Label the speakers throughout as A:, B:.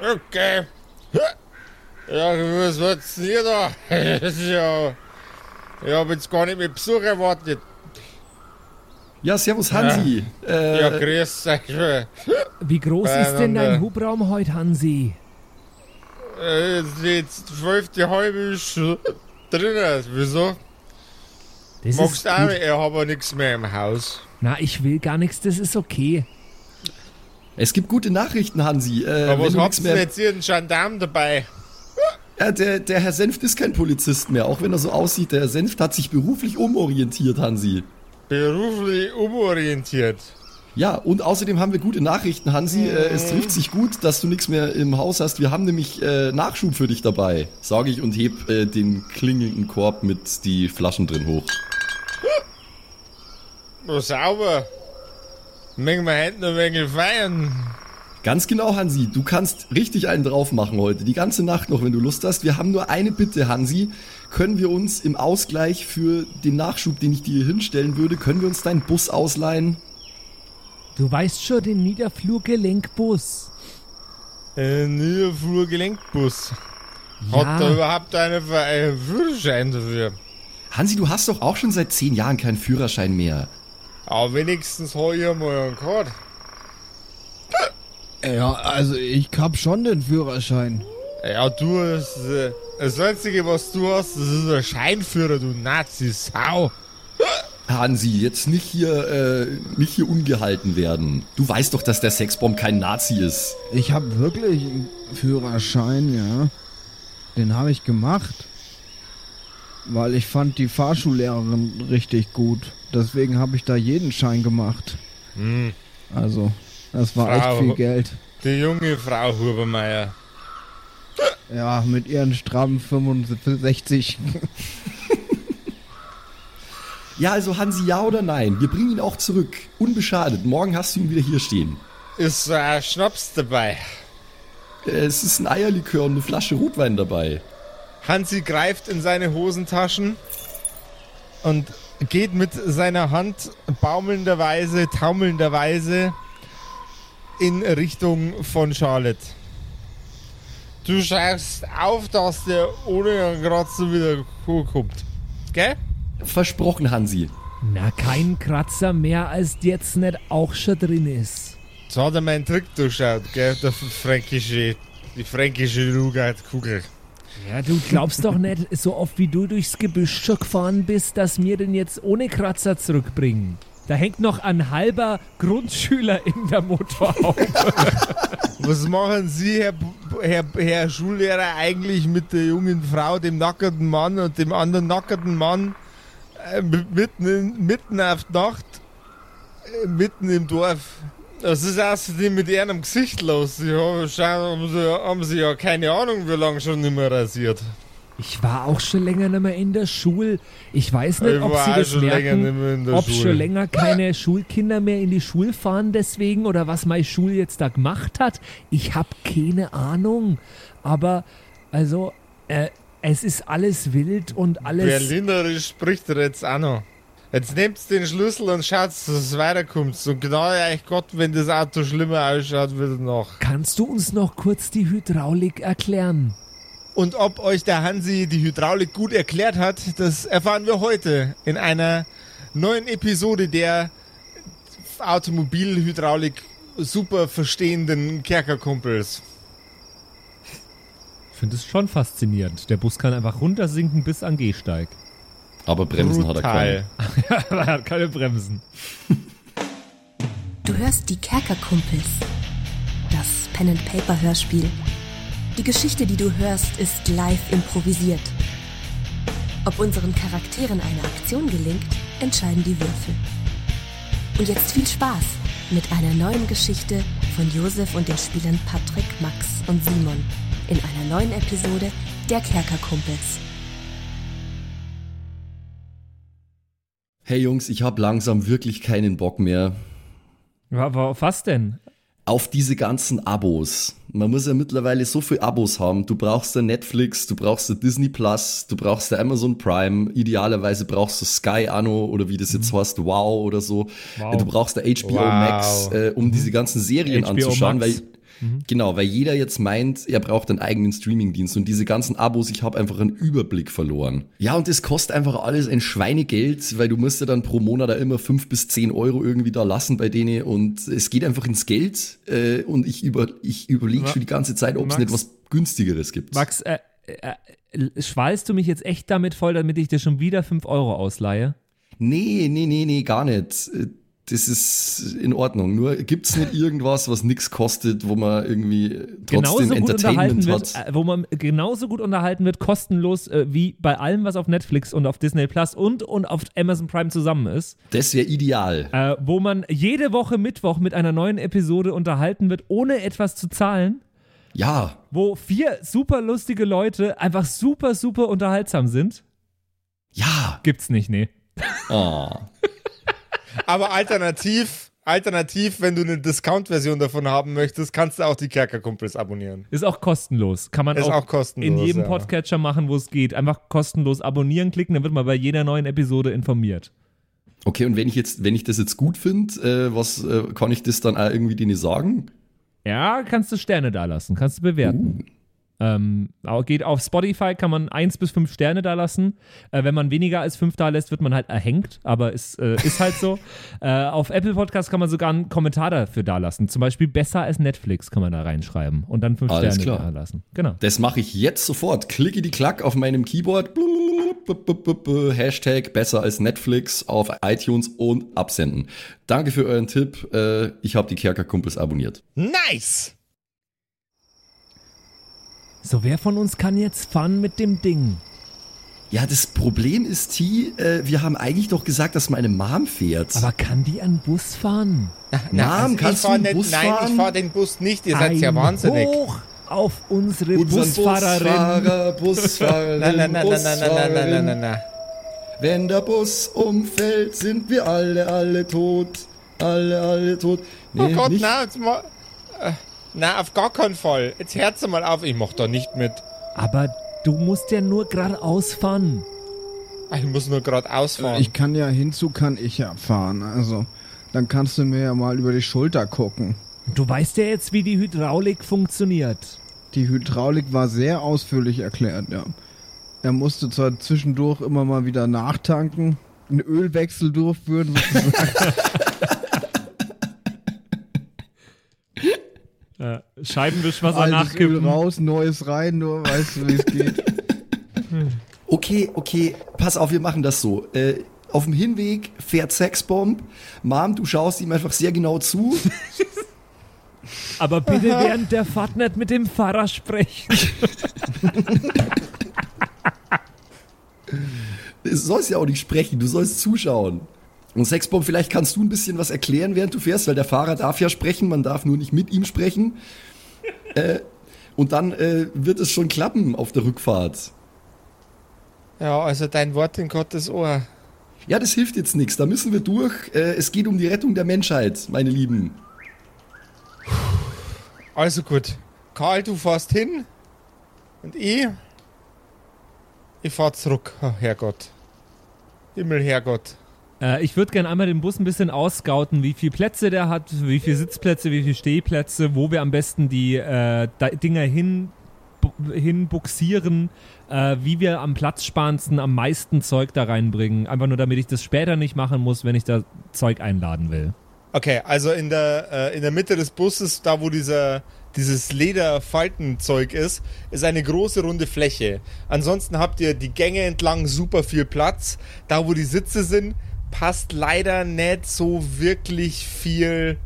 A: Okay. Ja, was wird's denn hier da? ja, ich habe jetzt gar nicht mit Besuch erwartet.
B: Ja, servus Hansi.
A: Ja,
B: Äh,
A: ja grüß euch.
C: Wie groß ist denn dein Hubraum heute, Hansi?
A: Äh, Jetzt zwölfte halbe ist schon drin. Wieso?
C: Das
A: Magst
C: ist
A: auch? Ich habe nichts mehr im Haus.
C: Na, ich will gar nichts, das ist okay.
B: es gibt gute Nachrichten, Hansi. Äh,
A: Aber was
B: du
A: habt ihr
B: mehr,
A: denn jetzt hier? Einen Gendarm dabei?
B: ja, der, der Herr Senft ist kein Polizist mehr, auch wenn er so aussieht. Der Herr Senft hat sich beruflich umorientiert, Hansi.
A: Beruflich umorientiert.
B: Ja, und außerdem haben wir gute Nachrichten, Hansi. Äh, es trifft sich gut, dass du nichts mehr im Haus hast. Wir haben nämlich äh, Nachschub für dich dabei, sage ich und heb äh, den klingelnden Korb mit die Flaschen drin hoch.
A: Oh, sauber. Mögen wir heute noch ein wenig feiern?
B: Ganz genau, Hansi. Du kannst richtig einen drauf machen heute. Die ganze Nacht noch, wenn du Lust hast. Wir haben nur eine Bitte, Hansi. Können wir uns im Ausgleich für den Nachschub, den ich dir hier hinstellen würde, können wir uns deinen Bus ausleihen?
C: Du weißt schon, den Niederflurgelenkbus.
A: Ein Niederflurgelenkbus. Hat er
C: Ja,
A: überhaupt einen Führerschein dafür?
B: Hansi, du hast doch auch schon seit zehn Jahren keinen Führerschein mehr.
A: Aber wenigstens habe ich mal einen gehabt.
D: Ja, also ich hab schon den Führerschein.
A: Ja, du hast, äh, das Einzige, was du hast, das ist ein Scheinführer, du Nazi-Sau.
B: Hansi, jetzt nicht hier, äh, nicht hier ungehalten werden. Du weißt doch, dass der Sexbomb kein Nazi ist.
D: Ich hab wirklich einen Führerschein, ja. Den habe ich gemacht. Weil ich fand die Fahrschullehrerin richtig gut. Deswegen habe ich da jeden Schein gemacht.
A: Hm,
D: Also, das war
A: Frau.
D: echt viel Geld.
A: die junge Frau Hubermeier.
D: Ja, mit ihren strammen 65.
B: Ja, also Hansi, ja oder nein? Wir bringen ihn auch zurück. Unbeschadet. Morgen hast du ihn wieder hier stehen.
A: Ist so ein Schnaps dabei.
B: Äh, Es ist ein Eierlikör und eine Flasche Rotwein dabei.
A: Hansi greift in seine Hosentaschen und geht mit seiner Hand baumelnderweise, taumelnderweise in Richtung von Charlotte. Du schaust auf, dass der ohne so wieder kommt. Gell?
B: Versprochen, Hansi.
C: na, kein Kratzer mehr, als jetzt nicht auch schon drin ist.
A: Jetzt hat er meinen Trick durchschaut, gell? Der fränkische, die fränkische Nougat-Kugel.
C: Ja, du glaubst doch nicht, so oft wie du durchs Gebüsch gefahren bist, dass wir den jetzt ohne Kratzer zurückbringen. Da hängt noch ein halber Grundschüler in der Motorhaube.
A: Was machen Sie, Herr, Herr, Herr Schullehrer, eigentlich mit der jungen Frau, dem nackerten Mann und dem anderen nackerten Mann äh, mitten, in, mitten auf Nacht, äh, mitten im Dorf? Was ist außerdem mit ihrem Gesicht los? Sie haben, haben, sie, ja keine Ahnung, wie lange schon nicht mehr rasiert.
C: Ich war auch schon länger nicht mehr in der Schule. Ich weiß nicht,
A: Ich
C: ob sie das
A: schon länger nicht
C: merken, ob
A: Schule.
C: schon länger keine Schulkinder mehr in die Schule fahren deswegen oder was meine Schule jetzt da gemacht hat. Ich habe keine Ahnung. Aber also, äh, es ist alles wild und alles.
A: Berlinerisch spricht er jetzt auch noch. Jetzt nehmt den Schlüssel und schaut, dass es weiterkommt. Und genau euch Gott, wenn das Auto schlimmer ausschaut, wieder nach.
C: Kannst du uns noch kurz die Hydraulik erklären?
A: Und ob euch der Hansi die Hydraulik gut erklärt hat, das erfahren wir heute in einer neuen Episode der Automobilhydraulik super verstehenden Kerkerkumpels.
E: Ich finde es schon faszinierend. Der Bus kann einfach runtersinken bis an Gehsteig.
B: Aber Bremsen hat er keine.
A: Brutal.
E: er hat keine Bremsen.
F: Du hörst die Kerkerkumpels. Das Pen-and-Paper-Hörspiel. Die Geschichte, die du hörst, ist live improvisiert. Ob unseren Charakteren eine Aktion gelingt, entscheiden die Würfel. Und jetzt viel Spaß mit einer neuen Geschichte von Josef und den Spielern Patrick, Max und Simon in einer neuen Episode der Kerkerkumpels.
B: Hey Jungs, ich hab langsam wirklich keinen Bock mehr.
E: Aber auf was denn?
B: auf diese ganzen Abos. Man muss ja mittlerweile so viel Abos haben. Du brauchst da Netflix, du brauchst da Disney Plus, du brauchst da Amazon Prime, idealerweise brauchst du Sky Anno oder wie das jetzt heißt, Wow oder so.
C: Wow.
B: Du brauchst da HBO
A: Wow.
B: Max, äh, um diese ganzen Serien
C: HBO
B: anzuschauen,
C: Max.
B: weil Genau, weil jeder jetzt meint, er braucht einen eigenen Streamingdienst und diese ganzen Abos, ich habe einfach einen Überblick verloren. Ja, und das kostet einfach alles ein Schweinegeld, weil du musst ja dann pro Monat da immer fünf bis zehn Euro irgendwie da lassen bei denen und es geht einfach ins Geld äh, und ich, über, ich überlege schon die ganze Zeit, ob es nicht was günstigeres gibt.
C: Max, äh, äh, schwallst du mich jetzt echt damit voll, damit ich dir schon wieder 5 Euro ausleihe?
B: Nee, nee, nee, nee, gar nicht. Das ist in Ordnung. Nur gibt's nicht irgendwas, was nix kostet, wo man irgendwie trotzdem
C: genauso
B: Entertainment
C: wird,
B: hat.
C: äh, wo man genauso gut unterhalten wird, kostenlos äh, wie bei allem, was auf Netflix und auf Disney Plus und, und auf Amazon Prime zusammen ist,
B: Das wäre ideal.
C: äh, wo man jede Woche Mittwoch mit einer neuen Episode unterhalten wird, ohne etwas zu zahlen,
B: Ja,
C: wo vier super lustige Leute einfach super, super unterhaltsam sind.
B: ja.
C: Gibt's nicht, nee.
B: Oh.
A: Aber alternativ, alternativ, wenn du eine Discount-Version davon haben möchtest, kannst du auch die Kerkerkumpels abonnieren.
C: Ist auch kostenlos. Kann man
A: Ist
C: auch,
A: auch kostenlos,
C: in jedem
A: ja.
C: Podcatcher machen, wo es geht. Einfach kostenlos abonnieren klicken, dann wird man bei jeder neuen Episode informiert.
B: Okay, und wenn ich jetzt, wenn ich das jetzt gut finde, äh, was äh, kann ich das dann auch irgendwie denen sagen?
C: Ja, kannst du Sterne da lassen, kannst du bewerten. Ähm, geht auf Spotify, kann man 1 bis 5 Sterne da lassen. Äh, wenn man weniger als 5 da lässt, wird man halt erhängt, aber ist, äh, ist halt so. äh, auf Apple Podcast kann man sogar einen Kommentar dafür da lassen. Zum Beispiel besser als Netflix kann man da reinschreiben und dann 5
B: Alles
C: Sterne
B: klar.
C: da lassen. Genau.
B: Das mache ich jetzt sofort. Klicke die Klack auf meinem Keyboard. Hashtag besser als Netflix auf iTunes und absenden. Danke für euren Tipp. Äh, ich habe die Kerkerkumpels abonniert.
A: Nice!
C: So, wer von uns kann jetzt fahren mit dem Ding?
B: Ja, das Problem ist, T, äh, wir haben eigentlich doch gesagt, dass meine Mom fährt.
C: Aber kann die einen Bus fahren?
B: Mom,
A: also
B: kannst du einen
A: nicht,
B: Bus
A: Nein,
B: fahren?
A: ich fahre den Bus nicht, ihr seid ja wahnsinnig.
C: Hoch auf unsere
B: Unseren
C: Busfahrerin.
B: Busfahrer, Busfahrerin,
A: Nein, nein, nein, nein, nein, nein, nein, nein,
B: Busfahrerin.
A: nein, nein, nein.
B: Wenn der Bus umfällt, sind wir alle, alle tot. Alle, alle tot.
A: Oh
B: Nee,
A: Gott,
B: nicht?
A: na, jetzt mal. Äh, na, auf gar keinen Fall. Jetzt hört's mal auf, ich mach da nicht mit.
C: Aber du musst ja nur geradeaus fahren.
A: Ah, Ich muss nur gerade ausfahren.
D: Ich kann ja hinzu, kann ich ja fahren. Also, dann kannst du mir ja mal über die Schulter gucken.
C: Du weißt ja jetzt, wie die Hydraulik funktioniert.
D: Die Hydraulik war sehr ausführlich erklärt, ja. Er musste zwar zwischendurch immer mal wieder nachtanken, einen Ölwechsel durchführen. sozusagen.
C: Scheibenwischwasser
D: Altes Öl raus, neues rein, nur weißt du, wie es geht.
B: Okay, okay, pass auf, wir machen das so. Äh, auf dem Hinweg fährt Sexbomb. Mom, du schaust ihm einfach sehr genau zu.
C: Aber bitte während der Fahrt nicht mit dem Fahrer sprechen.
B: Du sollst ja auch nicht sprechen, du sollst zuschauen. Und Sexbomb, vielleicht kannst du ein bisschen was erklären, während du fährst, weil der Fahrer darf ja sprechen, man darf nur nicht mit ihm sprechen. Äh, und dann äh, wird es schon klappen auf der Rückfahrt.
A: ja, also dein Wort in Gottes Ohr.
B: Ja, das hilft jetzt nichts. Da müssen wir durch. Äh, es geht um die Rettung der Menschheit, meine Lieben.
A: Also gut. Karl, du fährst hin. Und ich. Ich fahr zurück. Oh, Herrgott. Himmel, Herrgott.
C: Äh, ich würde gerne einmal den Bus ein bisschen ausscouten, wie viele Plätze der hat, wie viele Sitzplätze, wie viele Stehplätze, wo wir am besten die äh, Dinger hin, bu- hinbuxieren, äh, wie wir am platzsparendsten am meisten Zeug da reinbringen. Einfach nur, damit ich das später nicht machen muss, wenn ich da Zeug einladen will.
A: Okay, also in der, äh, in der Mitte des Busses, da wo dieser, dieses Lederfaltenzeug ist, ist eine große runde Fläche. Ansonsten habt ihr die Gänge entlang super viel Platz. Da wo die Sitze sind, passt leider nicht so wirklich viel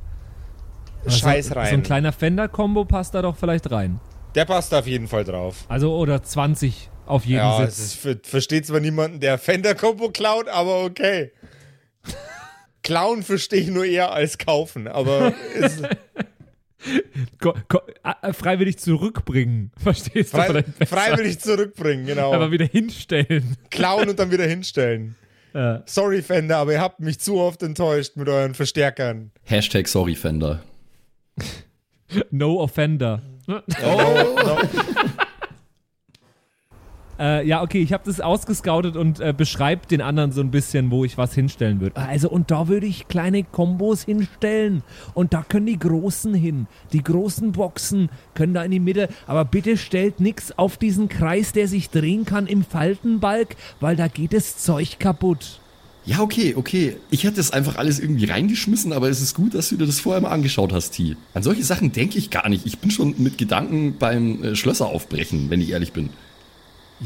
A: Scheiß
C: Also,
A: rein.
C: So ein kleiner Fender-Kombo passt da doch vielleicht rein.
A: der passt auf jeden Fall drauf.
C: Also, oder 20 auf jeden
A: Ja, es
C: Sitz.
A: ver- versteht zwar niemanden, der Fender-Kombo klaut, aber okay. Klauen verstehe ich nur eher als kaufen, aber ist,
C: Ko freiwillig zurückbringen. Verstehst du?
A: frei,
C: besser.
A: freiwillig zurückbringen, genau.
C: Aber wieder hinstellen.
A: klauen und dann wieder hinstellen.
C: Ja.
A: Sorry, Fender, aber ihr habt mich zu oft enttäuscht mit euren Verstärkern.
B: Hashtag sorry, Fender.
E: No Offender. Äh, ja, okay, ich habe das ausgescoutet und äh, beschreibe den anderen so ein bisschen, wo ich was hinstellen würde.
C: Also, und da würde ich kleine Kombos hinstellen. Und da können die Großen hin. Die großen Boxen können da in die Mitte. Aber bitte stellt nix auf diesen Kreis, der sich drehen kann im Faltenbalg, weil da geht das Zeug kaputt.
B: Ja, okay, okay. Ich hätte das einfach alles irgendwie reingeschmissen, aber es ist gut, dass du dir das vorher mal angeschaut hast, T. An solche Sachen denke ich gar nicht. Ich bin schon mit Gedanken beim äh, Schlösser aufbrechen, wenn ich ehrlich bin.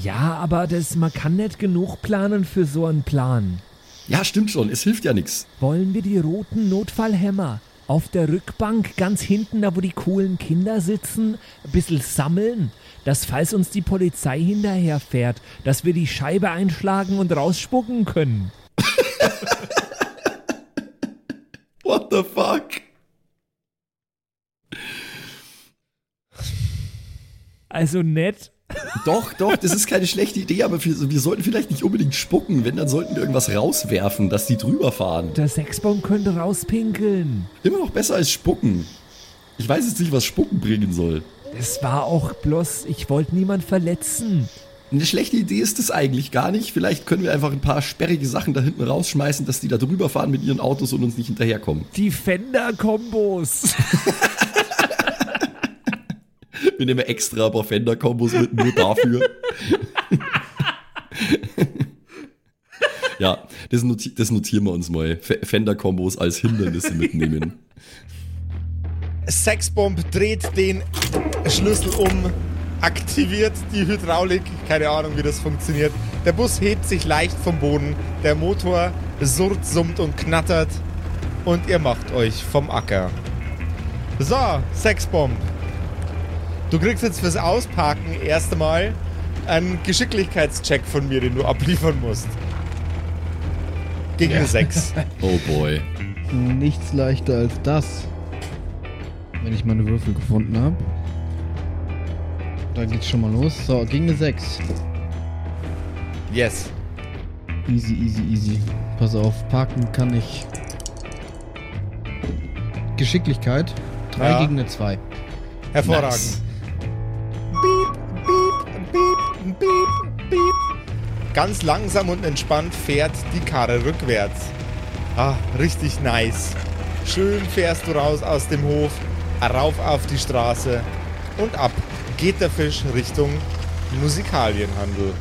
C: Ja, aber das, man kann nicht genug planen für so einen Plan.
B: Ja, stimmt schon. Es hilft ja nichts.
C: Wollen wir die roten Notfallhämmer auf der Rückbank ganz hinten, da wo die coolen Kinder sitzen, ein bisschen sammeln? Dass falls uns die Polizei hinterherfährt, dass wir die Scheibe einschlagen und rausspucken können.
B: What the fuck?
C: Also nett.
B: Doch, doch, das ist keine schlechte Idee, aber wir, wir sollten vielleicht nicht unbedingt spucken. Wenn, dann sollten wir irgendwas rauswerfen, dass die drüber fahren.
C: Der Sechsbaum könnte rauspinkeln.
B: Immer noch besser als spucken. Ich weiß jetzt nicht, was spucken bringen soll.
C: Es war auch bloß, ich wollte niemand verletzen.
B: Eine schlechte Idee ist es eigentlich gar nicht. Vielleicht können wir einfach ein paar sperrige Sachen da hinten rausschmeißen, dass die da drüber fahren mit ihren Autos und uns nicht hinterherkommen.
C: Die Fender-Kombos.
B: Wir nehmen extra ein paar Fender-Kombos mit, nur dafür. ja, das, noti das notieren wir uns mal. Fender-Kombos als Hindernisse mitnehmen.
A: Sexbomb dreht den Schlüssel um, aktiviert die Hydraulik. Keine Ahnung, wie das funktioniert. Der Bus hebt sich leicht vom Boden. Der Motor surrt, summt und knattert. Und ihr macht euch vom Acker. So, Sexbomb. Du kriegst jetzt fürs Ausparken erst einmal einen Geschicklichkeitscheck von mir, den du abliefern musst. Gegen eine 6.
B: Oh boy.
D: Nichts leichter als das. Wenn ich meine Würfel gefunden habe. Da geht's schon mal los. So, gegen eine 6.
A: Yes.
D: Easy, easy, easy. Pass auf, parken kann ich. Geschicklichkeit. 3
A: Ja.
D: gegen eine 2.
A: Hervorragend.
B: Nice.
A: Beep, beep. Ganz langsam und entspannt fährt die Karre rückwärts. Ah, richtig nice. Schön fährst du raus aus dem Hof, rauf auf die Straße und ab geht der Fisch Richtung Musikalienhandel.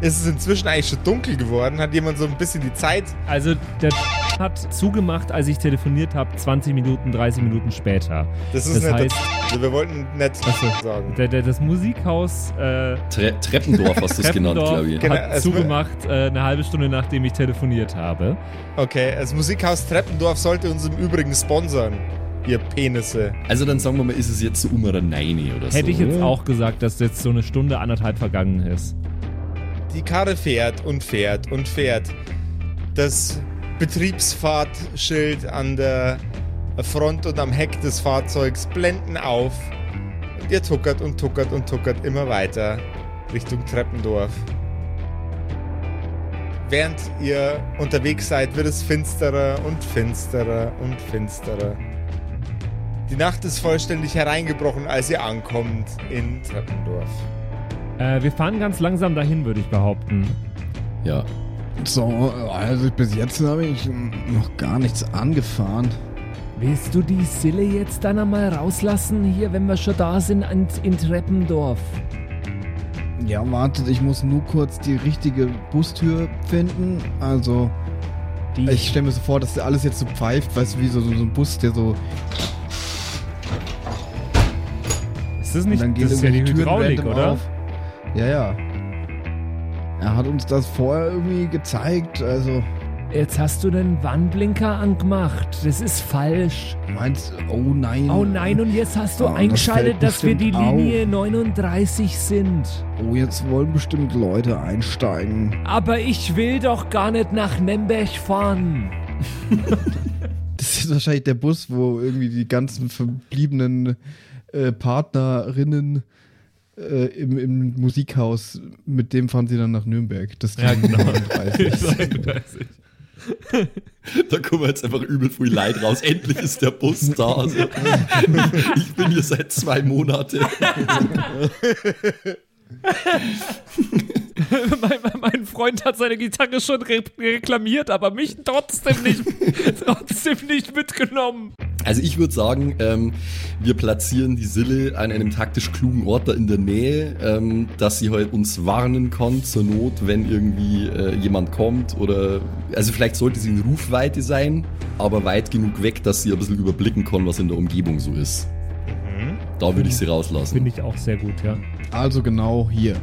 A: Ist es inzwischen eigentlich schon dunkel geworden? Hat jemand so ein bisschen die Zeit?
E: Also der hat zugemacht, als ich telefoniert habe, 20 Minuten, 30 Minuten später.
A: Das ist
E: Das
A: nicht
E: heißt-
A: also wir wollten nicht
E: Ach so.
A: sagen.
E: Der, der, das Musikhaus äh,
B: Tre Treppendorf hast du es genannt, glaube ich.
A: Genau,
E: hat zugemacht äh, eine halbe Stunde, nachdem ich telefoniert habe.
A: Okay, das Musikhaus Treppendorf sollte uns im Übrigen sponsern. Ihr Penisse.
B: Also dann sagen wir mal, ist es jetzt so um oder nein oder so.
E: Hätte ich jetzt auch gesagt, dass jetzt so eine Stunde, anderthalb vergangen ist.
A: Die Karre fährt und fährt und fährt. Das Betriebsfahrtschild an der Front und am Heck des Fahrzeugs blenden auf. Und ihr tuckert und tuckert und tuckert immer weiter Richtung Treppendorf. Während ihr unterwegs seid, wird es finsterer und finsterer und finsterer. Die Nacht ist vollständig hereingebrochen, als ihr ankommt in Treppendorf.
E: Äh, wir fahren ganz langsam dahin, würde ich behaupten.
B: Ja.
D: So, also bis jetzt habe ich noch gar nichts angefahren.
C: Willst du die Sille jetzt dann einmal rauslassen, hier, wenn wir schon da sind, in, in Treppendorf?
D: Ja, wartet, ich muss nur kurz die richtige Bustür finden. Also,
C: Die,
D: ich stelle mir so vor, dass der alles jetzt so pfeift, weißt du, wie so, so, so ein Bus, der so.
E: Ist das
D: Und
E: nicht,
D: dann gehen
E: das ist ja die
D: Türen
E: Hydraulik, oder?
D: auf. Ja, ja. Er hat uns das vorher irgendwie gezeigt, also.
C: jetzt hast du den Warnblinker angemacht. Das ist falsch.
D: Meinst oh nein.
C: Oh nein, und jetzt hast du
D: Oh, das
C: eingeschaltet,
D: fällt
C: dass wir die Linie 39 sind.
D: Oh, jetzt wollen bestimmt Leute einsteigen.
C: Aber ich will doch gar nicht nach Nemberg fahren.
D: Das ist wahrscheinlich der Bus, wo irgendwie die ganzen verbliebenen äh, Partnerinnen äh, im, im Musikhaus, mit dem fahren sie dann nach Nürnberg. Das
E: Ja, genau.
D: 39.
B: Da kommen jetzt einfach übel viel Leid raus. Endlich ist der Bus da. Also, ich bin hier seit zwei Monaten.
C: mein, mein Freund hat seine Gitarre schon re reklamiert, aber mich trotzdem nicht, trotzdem nicht mitgenommen.
B: Also ich würde sagen, ähm, wir platzieren die Sille an einem taktisch klugen Ort da in der Nähe, ähm, dass sie halt uns warnen kann zur Not, wenn irgendwie äh, jemand kommt oder also vielleicht sollte sie in Rufweite sein, aber weit genug weg, dass sie ein bisschen überblicken kann, was in der Umgebung so ist. Da würde ich sie rauslassen.
C: Finde ich auch sehr gut, ja.
D: Also genau hier.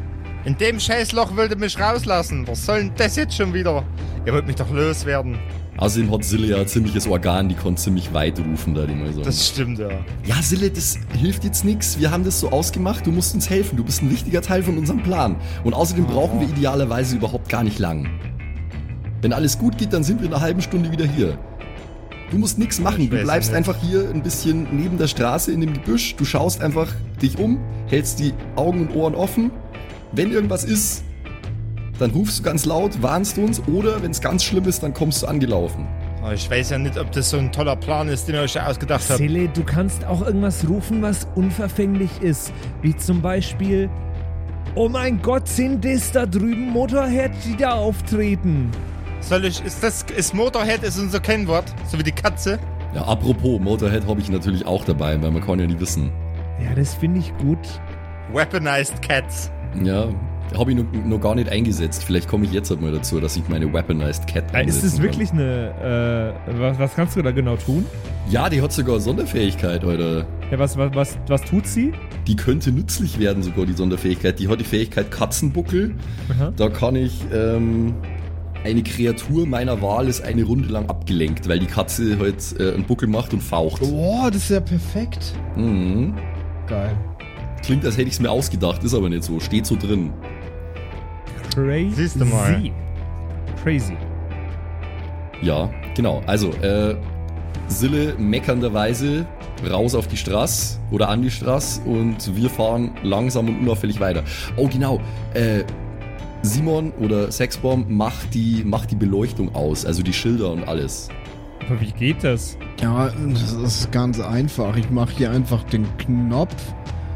A: In dem Scheißloch wollt ihr mich rauslassen. Was soll denn das jetzt schon wieder? Ihr wollt mich doch loswerden.
B: Außerdem hat Sille ja ein ziemliches Organ, die kann ziemlich weit rufen, da die mal so.
A: Das stimmt ja.
B: Ja, Sille, das hilft jetzt nichts. Wir haben das so ausgemacht, du musst uns helfen. Du bist ein wichtiger Teil von unserem Plan. Und außerdem brauchen wir idealerweise überhaupt gar nicht lang. Wenn alles gut geht, dann sind wir in einer halben Stunde wieder hier. Du musst nichts machen. Du bleibst einfach hier ein bisschen neben der Straße in dem Gebüsch. Du schaust einfach dich um, hältst die Augen und Ohren offen. Wenn irgendwas ist, dann rufst du ganz laut, warnst uns oder wenn es ganz schlimm ist, dann kommst du angelaufen.
A: Aber ich weiß ja nicht, ob das so ein toller Plan ist, den ihr euch da ausgedacht habt.
C: Sele, du kannst auch irgendwas rufen, was unverfänglich ist. Wie zum Beispiel, oh mein Gott, sind das da drüben Motorhead, die da auftreten?
A: Soll ich, ist das, ist Motorhead ist unser Kennwort? So wie die Katze?
B: Ja, apropos, Motorhead habe ich natürlich auch dabei, weil man kann ja nie wissen.
C: Ja, das finde ich gut.
A: Weaponized Cats.
B: Ja, habe ich noch, noch gar nicht eingesetzt. Vielleicht komme ich jetzt halt mal dazu, dass ich meine Weaponized Cat
C: Äh, ist das
B: kann.
C: wirklich eine, äh, was, was kannst du da genau tun?
B: Ja, die hat sogar eine Sonderfähigkeit, Alter.
C: Ja, was, was, was, was tut sie?
B: Die könnte nützlich werden, sogar die Sonderfähigkeit. Die hat die Fähigkeit Katzenbuckel.
C: Aha.
B: Da kann ich ähm, eine Kreatur meiner Wahl ist eine Runde lang abgelenkt, weil die Katze halt äh, einen Buckel macht und faucht.
D: Boah, das ist ja perfekt.
B: Mhm.
D: Geil.
B: Klingt, als hätte ich es mir ausgedacht, ist aber nicht so. Steht so drin.
C: Crazy.
A: Siehst du mal.
C: Crazy.
B: Ja, genau. Also, äh, Sille meckernderweise raus auf die Straße oder an die Straße und wir fahren langsam und unauffällig weiter. Oh, genau. Äh, Simon oder Sexbomb macht die, macht die Beleuchtung aus, also die Schilder und alles.
C: Aber wie geht das?
D: Ja, das ist ganz einfach. Ich mache hier einfach den Knopf.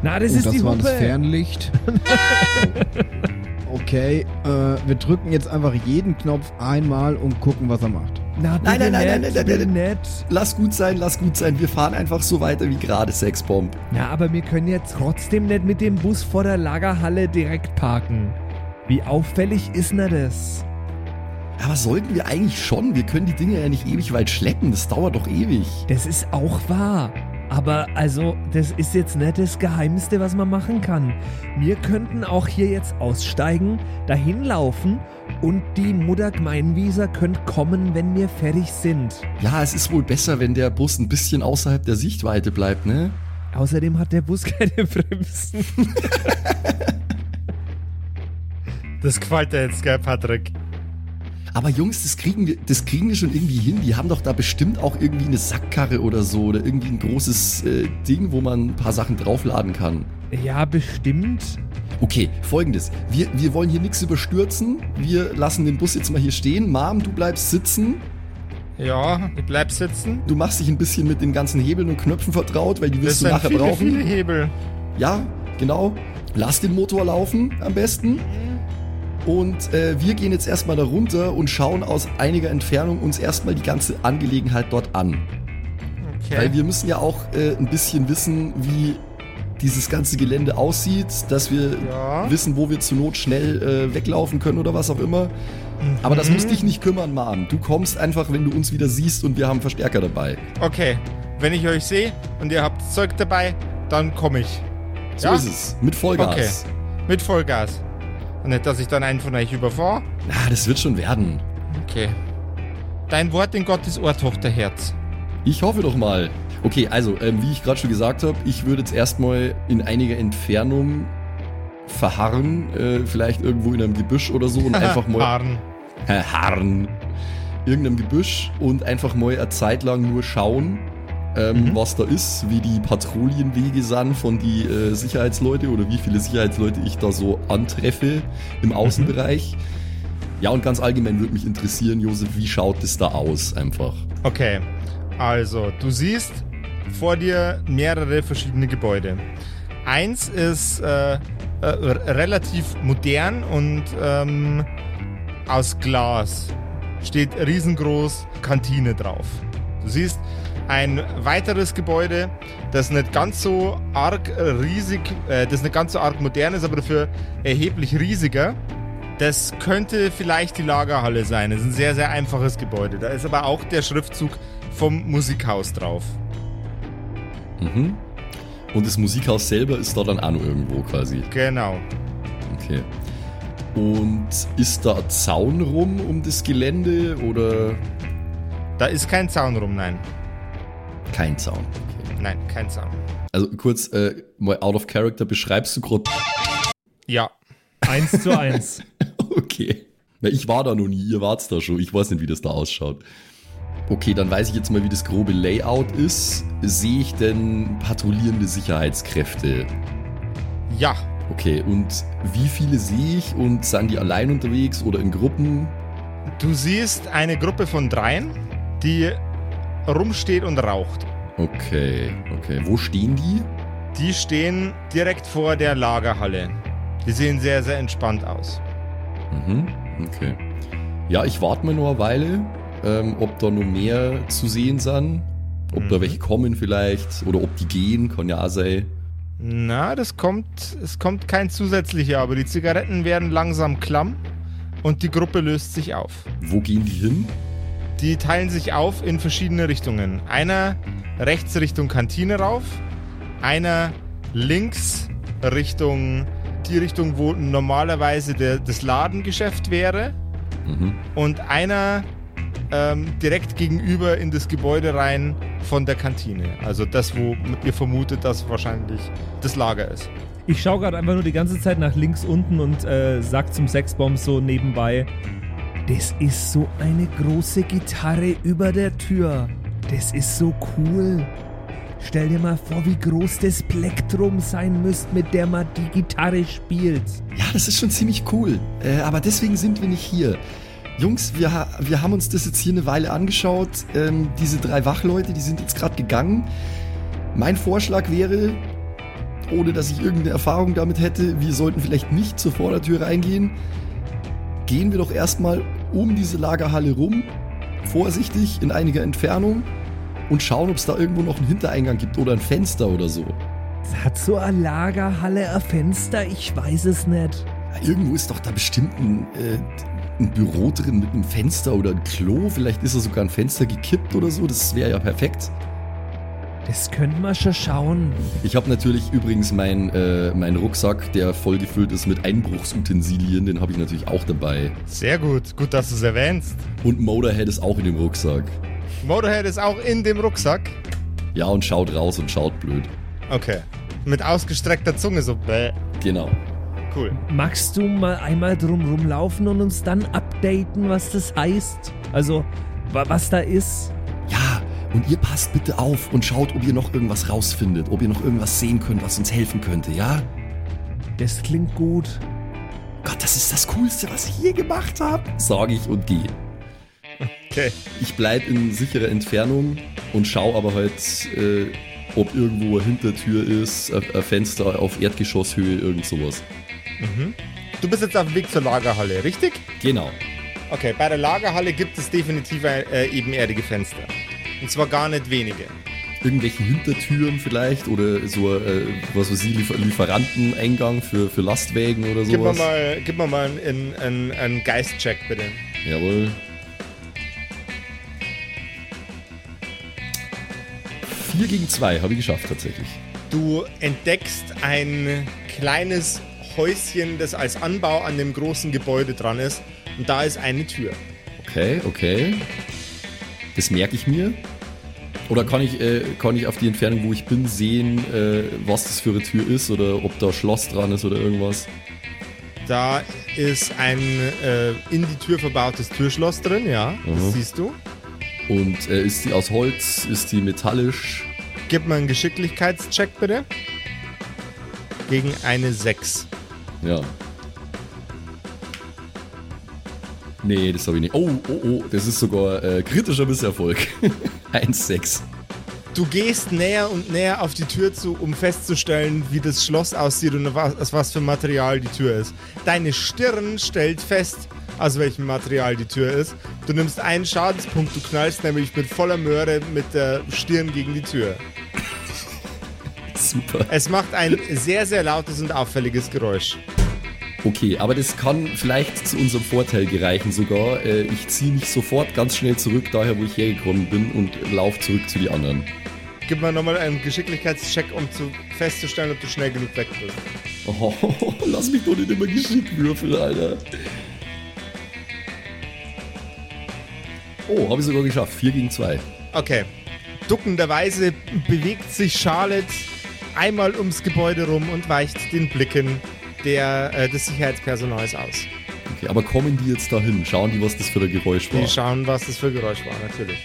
C: Na, das
D: und
C: ist
D: das
C: die
D: war das
C: Hupe.
D: Fernlicht. okay, äh, wir drücken jetzt einfach jeden Knopf einmal und gucken, was er macht.
C: Na,
B: Nein, nein, nein,
C: nett,
B: nein, nein, nein,
C: nett.
B: Lass gut sein, lass gut sein. Wir fahren einfach so weiter wie gerade, Sexbomb.
C: Ja, aber wir können jetzt trotzdem nicht mit dem Bus vor der Lagerhalle direkt parken. Wie auffällig ist denn das?
B: Aber sollten wir eigentlich schon? Wir können die Dinge ja nicht ewig weit schleppen. Das dauert doch ewig.
C: Das ist auch wahr. Aber also, das ist jetzt nicht das Geheimste, was man machen kann. Wir könnten auch hier jetzt aussteigen, dahin laufen und die Mutter Gemeinwieser könnt kommen, wenn wir fertig sind.
B: Ja, es ist wohl besser, wenn der Bus ein bisschen außerhalb der Sichtweite bleibt, ne?
C: Außerdem hat der Bus keine Bremsen.
A: Das gefällt dir jetzt, gell, Patrick?
B: Aber Jungs, das kriegen wir, das kriegen wir schon irgendwie hin. Die haben doch da bestimmt auch irgendwie eine Sackkarre oder so oder irgendwie ein großes äh, Ding, wo man ein paar Sachen draufladen kann.
C: Ja, bestimmt.
B: Okay, folgendes. Wir, wir wollen hier nichts überstürzen. Wir lassen den Bus jetzt mal hier stehen. Mom, du bleibst sitzen.
A: Ja, ich bleib sitzen.
B: Du machst dich ein bisschen mit den ganzen Hebeln und Knöpfen vertraut, weil die wirst du nachher
A: viele,
B: brauchen.
A: viele Hebel.
B: Ja, genau. Lass den Motor laufen am besten. Und äh, wir gehen jetzt erstmal da runter und schauen aus einiger Entfernung uns erstmal die ganze Angelegenheit dort an.
A: Okay.
B: Weil wir müssen ja auch äh, ein bisschen wissen, wie dieses ganze Gelände aussieht, dass wir
A: Ja.
B: wissen, wo wir zur Not schnell äh, weglaufen können oder was auch immer. Aber das muss dich nicht kümmern, Mom. Du kommst einfach, wenn du uns wieder siehst und wir haben Verstärker dabei.
A: okay, wenn ich euch sehe und ihr habt Zeug dabei, dann komme ich.
B: So
A: Ja?
B: ist es. Mit Vollgas.
A: Mit Vollgas. Und nicht, dass ich dann einen von euch überfahre.
B: Na, das wird schon werden.
A: Okay. Dein Wort in Gottes Ohr, Tochterherz.
B: Ich hoffe doch mal. Okay, also, ähm, wie ich gerade schon gesagt habe, ich würde jetzt erstmal in einiger Entfernung verharren, äh, vielleicht irgendwo in einem Gebüsch oder so und einfach mal
A: Haaren.
B: äh, harren, irgendeinem Gebüsch und einfach mal eine Zeit lang nur schauen, ähm, was da ist, wie die Patrouillenwege sind von die äh, Sicherheitsleute oder wie viele Sicherheitsleute ich da so antreffe im Außenbereich. Ja, und ganz allgemein würde mich interessieren, Josef, wie schaut es da aus einfach?
A: Okay, also du siehst vor dir mehrere verschiedene Gebäude. Eins ist äh, äh, relativ modern und ähm, aus Glas. Steht riesengroß Kantine drauf. Du siehst ein weiteres Gebäude, das nicht ganz so arg riesig, äh, das nicht ganz so arg modern ist, aber dafür erheblich riesiger. Das könnte vielleicht die Lagerhalle sein. Das ist ein sehr, sehr einfaches Gebäude. Da ist aber auch der Schriftzug vom Musikhaus drauf.
B: Mhm. Und das Musikhaus selber ist da dann auch noch irgendwo quasi.
A: Genau.
B: Okay. Und ist da ein Zaun rum um das Gelände oder
A: Da ist kein Zaun rum, nein.
B: Kein Zaun? Okay.
A: Nein, kein Zaun.
B: Also kurz, äh, mal out of character, beschreibst du gerade.
A: Ja.
E: Eins zu eins.
B: Okay. Na, ich war da noch nie, ihr wart's da schon. Ich weiß nicht, wie das da ausschaut. Okay, dann weiß ich jetzt mal, wie das grobe Layout ist. Sehe ich denn patrouillierende Sicherheitskräfte?
A: Ja.
B: Okay, und wie viele sehe ich und sind die allein unterwegs oder in Gruppen?
A: Du siehst eine Gruppe von dreien, die rumsteht und raucht.
B: Okay, okay. Wo stehen die?
A: Die stehen direkt vor der Lagerhalle. Die sehen sehr, sehr entspannt aus.
B: Mhm, okay. Ja, ich warte mal noch eine Weile, ähm, ob da noch mehr zu sehen sind. Ob da
A: Mhm.
B: welche kommen vielleicht oder ob die gehen, kann ja auch sein.
A: Na, das kommt, es kommt kein zusätzlicher, aber die Zigaretten werden langsam klamm und die Gruppe löst sich auf.
B: Wo gehen die hin?
A: Die teilen sich auf in verschiedene Richtungen. Einer rechts Richtung Kantine rauf, einer links Richtung die Richtung, wo normalerweise der, das Ladengeschäft wäre
B: Mhm.
A: und einer ähm, direkt gegenüber in das Gebäude rein von der Kantine. Also das, wo ihr vermutet, dass wahrscheinlich das Lager ist.
E: Ich schaue gerade einfach nur die ganze Zeit nach links unten und äh, sag zum Sexbomb so nebenbei:
C: Das ist so eine große Gitarre über der Tür. Das ist so cool. Stell dir mal vor, wie groß das Plektrum sein müsste, mit der man die Gitarre spielt.
B: Ja, das ist schon ziemlich cool. Äh, aber deswegen sind wir nicht hier. Jungs, wir, wir haben uns das jetzt hier eine Weile angeschaut. Ähm, diese drei Wachleute, die sind jetzt gerade gegangen. Mein Vorschlag wäre, ohne dass ich irgendeine Erfahrung damit hätte, wir sollten vielleicht nicht zur Vordertür reingehen. Gehen wir doch erstmal um diese Lagerhalle rum, vorsichtig in einiger Entfernung und schauen, ob es da irgendwo noch einen Hintereingang gibt oder ein Fenster oder so.
C: Hat so eine Lagerhalle ein Fenster? Ich weiß es nicht.
B: Irgendwo ist doch da bestimmt ein, äh, ein Büro drin mit einem Fenster oder ein Klo. Vielleicht ist da sogar ein Fenster gekippt oder so. Das wäre ja perfekt.
C: Das könnte man schon schauen.
B: Ich habe natürlich übrigens meinen äh, mein Rucksack, der voll gefüllt ist mit Einbruchsutensilien. Den habe ich natürlich auch dabei.
A: Sehr gut, gut, dass du es erwähnst.
B: Und Motorhead ist auch in dem Rucksack.
A: Motorhead ist auch in dem Rucksack.
B: Ja, und schaut raus und schaut blöd.
A: Okay. Mit ausgestreckter Zunge so. Bäh.
B: Genau.
A: Cool.
C: Magst du mal einmal drum rumlaufen und uns dann updaten, was das heißt? Also, wa- was da ist?
B: Und ihr passt bitte auf und schaut, ob ihr noch irgendwas rausfindet. Ob ihr noch irgendwas sehen könnt, was uns helfen könnte, ja?
C: Das klingt gut.
B: Gott, das ist das Coolste, was ich je gemacht habe. Sag ich und gehe.
A: Okay.
B: Ich bleib in sicherer Entfernung und schau aber halt, äh, ob irgendwo eine Hintertür ist, ein Fenster auf Erdgeschosshöhe, irgend sowas.
A: Du bist jetzt auf dem Weg zur Lagerhalle, richtig?
B: Genau.
A: Okay, bei der Lagerhalle gibt es definitiv äh, ebenerdige Fenster. Und zwar gar nicht wenige.
B: Irgendwelche Hintertüren vielleicht oder so, äh, was weiß ich, Liefer Lieferanteneingang für, für Lastwägen oder
A: Gib mir
B: sowas.
A: mal, gib mir mal einen, einen, einen Geistcheck, bitte.
B: Jawohl. Vier gegen zwei habe ich geschafft tatsächlich.
A: Du entdeckst ein kleines Häuschen, das als Anbau an dem großen Gebäude dran ist. Und da ist eine Tür.
B: Okay, okay. Das merke ich mir. Oder kann ich, äh, kann ich auf die Entfernung, wo ich bin, sehen, äh, was das für eine Tür ist oder ob da Schloss dran ist oder irgendwas?
A: Da ist ein äh, in die Tür verbautes Türschloss drin, ja.
B: Mhm.
A: Das siehst du.
B: Und äh, ist die aus Holz? Ist die metallisch?
A: Gib mal einen Geschicklichkeitscheck, bitte. Gegen eine 6.
B: Ja. Nee, das habe ich nicht. Oh, oh, oh, das ist sogar äh, kritischer Misserfolg. 1,6.
A: Du gehst näher und näher auf die Tür zu, um festzustellen, wie das Schloss aussieht und was, aus was für Material die Tür ist. Deine Stirn stellt fest, aus welchem Material die Tür ist. Du nimmst einen Schadenspunkt, du knallst nämlich mit voller Möhre mit der Stirn gegen die Tür.
B: Super.
A: Es macht ein sehr, sehr lautes und auffälliges Geräusch.
B: Okay, aber das kann vielleicht zu unserem Vorteil gereichen sogar. Äh, ich ziehe mich sofort ganz schnell zurück, daher wo ich hergekommen bin und laufe zurück zu den anderen.
A: Gib mir nochmal einen Geschicklichkeitscheck, um zu festzustellen, ob du schnell genug weg bist.
B: Oh, lass mich doch nicht immer Geschick würfeln, Alter. Oh, habe ich sogar geschafft. 4 gegen 2.
A: Okay. Duckenderweise bewegt sich Charlotte einmal ums Gebäude rum und weicht den Blicken der, äh, des Sicherheitspersonals aus.
B: Okay, aber kommen die jetzt dahin? Schauen die, was das für ein Geräusch war?
A: Die schauen, was das für ein Geräusch war, natürlich.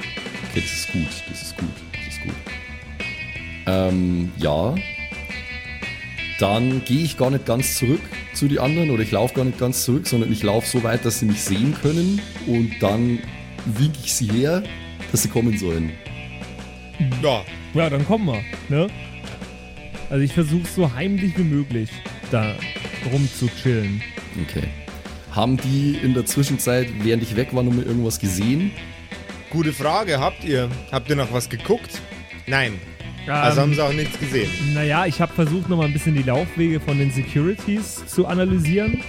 B: Okay, das ist gut, das ist gut, das ist gut. Ähm, ja. Dann gehe ich gar nicht ganz zurück zu den anderen oder ich laufe gar nicht ganz zurück, sondern ich laufe so weit, dass sie mich sehen können und dann winke ich sie her, dass sie kommen sollen.
A: Ja,
E: Ja, dann kommen wir, ne? Also ich versuche so heimlich wie möglich da rumzuchillen.
B: Okay. Haben die in der Zwischenzeit, während ich weg war, noch mal irgendwas gesehen?
A: gute Frage. Habt ihr? Habt ihr noch was geguckt? Nein. Also haben sie auch nichts gesehen.
E: Naja, ich habe versucht, nochmal ein bisschen die Laufwege von den Securities zu analysieren.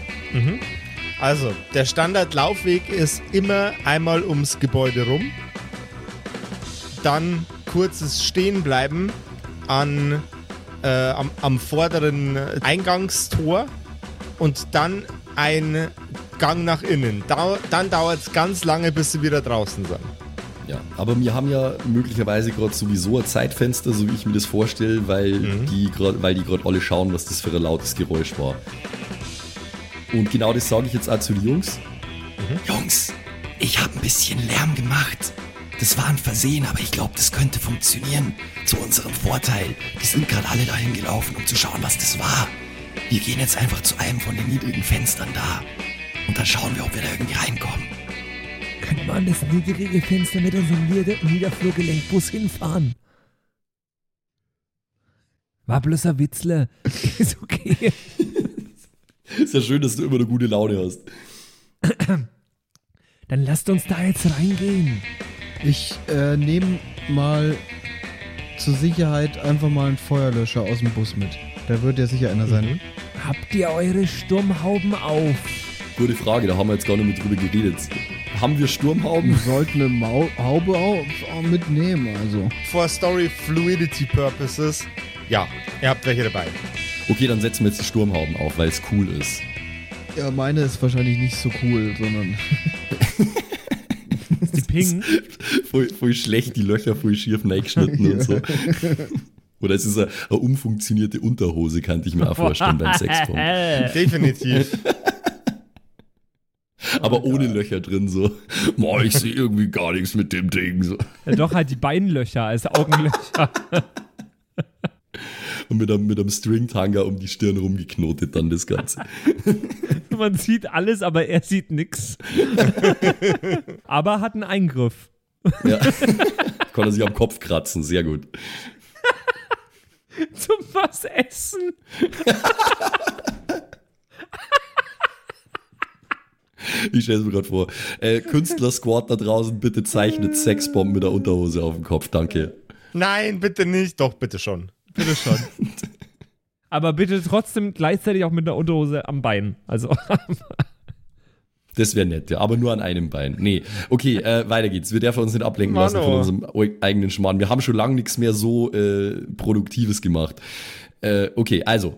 A: Also, der Standardlaufweg ist immer einmal ums Gebäude rum. Dann kurzes Stehenbleiben an, äh, am, am vorderen Eingangstor und dann ein Gang nach innen. Dau dann dauert es ganz lange, bis sie wieder draußen sind.
B: Ja, aber wir haben ja möglicherweise gerade sowieso ein Zeitfenster, so wie ich mir das vorstelle, weil die gerade, weil die gerade alle schauen, was das für ein lautes Geräusch war. Und genau das sage ich jetzt auch zu den Jungs.
G: Jungs, ich habe ein bisschen Lärm gemacht. Das war ein Versehen, aber ich glaube, das könnte funktionieren. Zu unserem Vorteil. Die sind gerade alle dahin gelaufen, um zu schauen, was das war. Wir gehen jetzt einfach zu einem von den niedrigen Fenstern da. Und dann schauen wir, ob wir da irgendwie reinkommen.
C: Könnte man das niedrige Fenster mit unserem Nieder Niederflurgelenkbus hinfahren? War bloß ein Witzle. Ist okay.
B: Ist ja schön, dass du immer eine gute Laune hast.
C: Dann lasst uns da jetzt reingehen.
D: Ich äh, nehme mal zur Sicherheit einfach mal einen Feuerlöscher aus dem Bus mit. Da wird ja sicher einer sein.
C: Habt ihr eure Sturmhauben auf?
B: Gute Frage, da haben wir jetzt gar nicht mehr drüber geredet. Haben wir Sturmhauben?
D: Wir sollten eine Mau Haube auch, mitnehmen, also.
A: For Story Fluidity Purposes, ja, ihr habt welche dabei.
B: Okay, dann setzen wir jetzt die Sturmhauben auf, weil es cool ist.
D: Ja, meine ist wahrscheinlich nicht so cool, sondern.
E: Die Ping.
B: Voll, voll schlecht, die Löcher voll schief reingeschnitten und so. Oder es ist eine, eine umfunktionierte Unterhose, kann ich mir auch vorstellen beim Sexton.
A: Definitiv.
B: Aber ohne Löcher drin so. Boah, ich sehe irgendwie gar nichts mit dem Ding. So.
E: Ja, doch halt die Beinlöcher als Augenlöcher.
B: Und mit einem, mit einem Stringtanger um die Stirn rumgeknotet dann das Ganze.
E: Man sieht alles, aber er sieht nix. aber hat einen Eingriff.
B: Ja. Kann er sich am Kopf kratzen, sehr gut.
E: Zum was essen?
B: Ich stelle es mir gerade vor. Äh, Künstler-Squad da draußen, bitte zeichnet Sexbomben mit der Unterhose auf dem Kopf, danke.
A: Nein, bitte nicht. Doch, bitte schon.
E: Bitte schon. aber bitte trotzdem gleichzeitig auch mit einer Unterhose am Bein. Also,
B: Das wäre nett, ja, aber nur an einem Bein. Nee, okay, äh, weiter geht's. Wir dürfen uns nicht ablenken lassen von
A: Mano.
B: unserem eigenen Schmarrn. Wir haben schon lange nichts mehr so äh, Produktives gemacht. Äh, okay, also.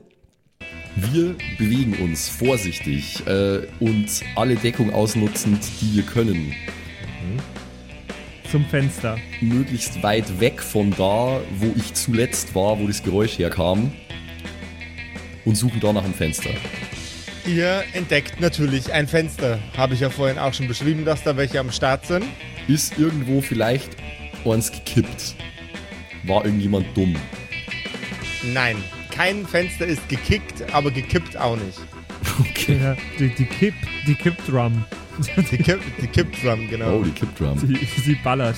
B: Wir bewegen uns vorsichtig äh, und alle Deckung ausnutzend, die wir können.
E: zum Fenster.
B: Möglichst weit weg von da, wo ich zuletzt war, wo das Geräusch herkam. Und suchen da nach dem Fenster.
A: Ihr entdeckt natürlich ein Fenster. Habe ich ja vorhin auch schon beschrieben, dass da welche am Start sind.
B: Ist irgendwo vielleicht eins gekippt? War irgendjemand dumm?
A: Nein, kein Fenster ist gekickt, aber gekippt auch nicht.
B: Okay.
E: Ja, die, die Kipp, die Kipp-Drum.
A: Die, Kipp, die Kippdrum, genau.
B: Oh, die Kippdrum.
E: Sie, sie ballert.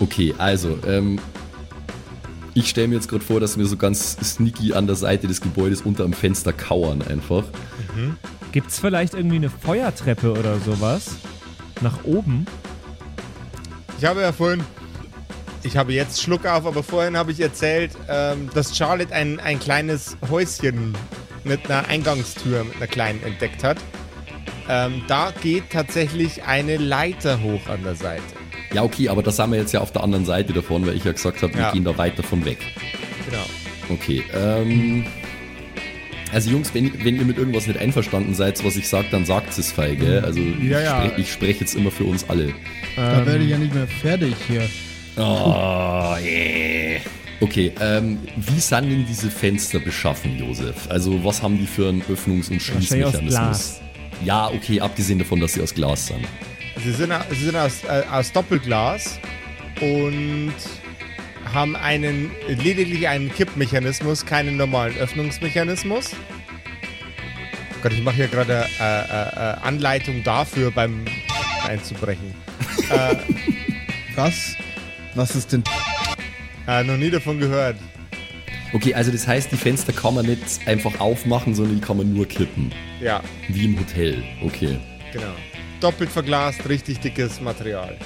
B: Okay, also, ähm, ich stelle mir jetzt gerade vor, dass wir so ganz sneaky an der Seite des Gebäudes unter dem Fenster kauern einfach.
E: Gibt's vielleicht irgendwie eine Feuertreppe oder sowas? Nach oben?
A: Ich habe ja vorhin, ich habe jetzt Schluck auf, aber vorhin habe ich erzählt, ähm, dass Charlotte ein, ein kleines Häuschen mit einer Eingangstür, mit einer kleinen entdeckt hat. Ähm, da geht tatsächlich eine Leiter hoch an der Seite.
B: Ja, okay, aber da sind wir jetzt ja auf der anderen Seite davon, weil ich ja gesagt habe, wir
A: Ja.
B: gehen da weit davon weg.
A: Genau.
B: Okay, ähm. Also Jungs, wenn, wenn ihr mit irgendwas nicht einverstanden seid, was ich sage, dann sagt es frei, gell? Also
E: Ja,
B: ich
E: ja.
B: spreche ich sprech jetzt immer für uns alle.
D: Da
E: Ähm,
D: werde ich ja nicht mehr fertig hier.
B: Oh, yeah. Okay, ähm, wie sind denn diese Fenster beschaffen, Josef? Also was haben die für einen Öffnungs- und Schließmechanismus? Ja, okay, abgesehen davon, dass sie aus Glas sind.
A: Sie sind, sie sind aus, äh, aus Doppelglas und haben einen lediglich einen Kippmechanismus, keinen normalen Öffnungsmechanismus. Gott, ich mache hier gerade äh, äh, äh, Anleitung dafür beim einzubrechen. äh,
D: Was? Was ist denn?
A: äh, noch nie davon gehört.
B: Okay, also das heißt, die Fenster kann man nicht einfach aufmachen, sondern die kann man nur kippen.
A: Ja,
B: Wie im Hotel. Okay.
A: genau. Doppelt verglast, richtig dickes Material.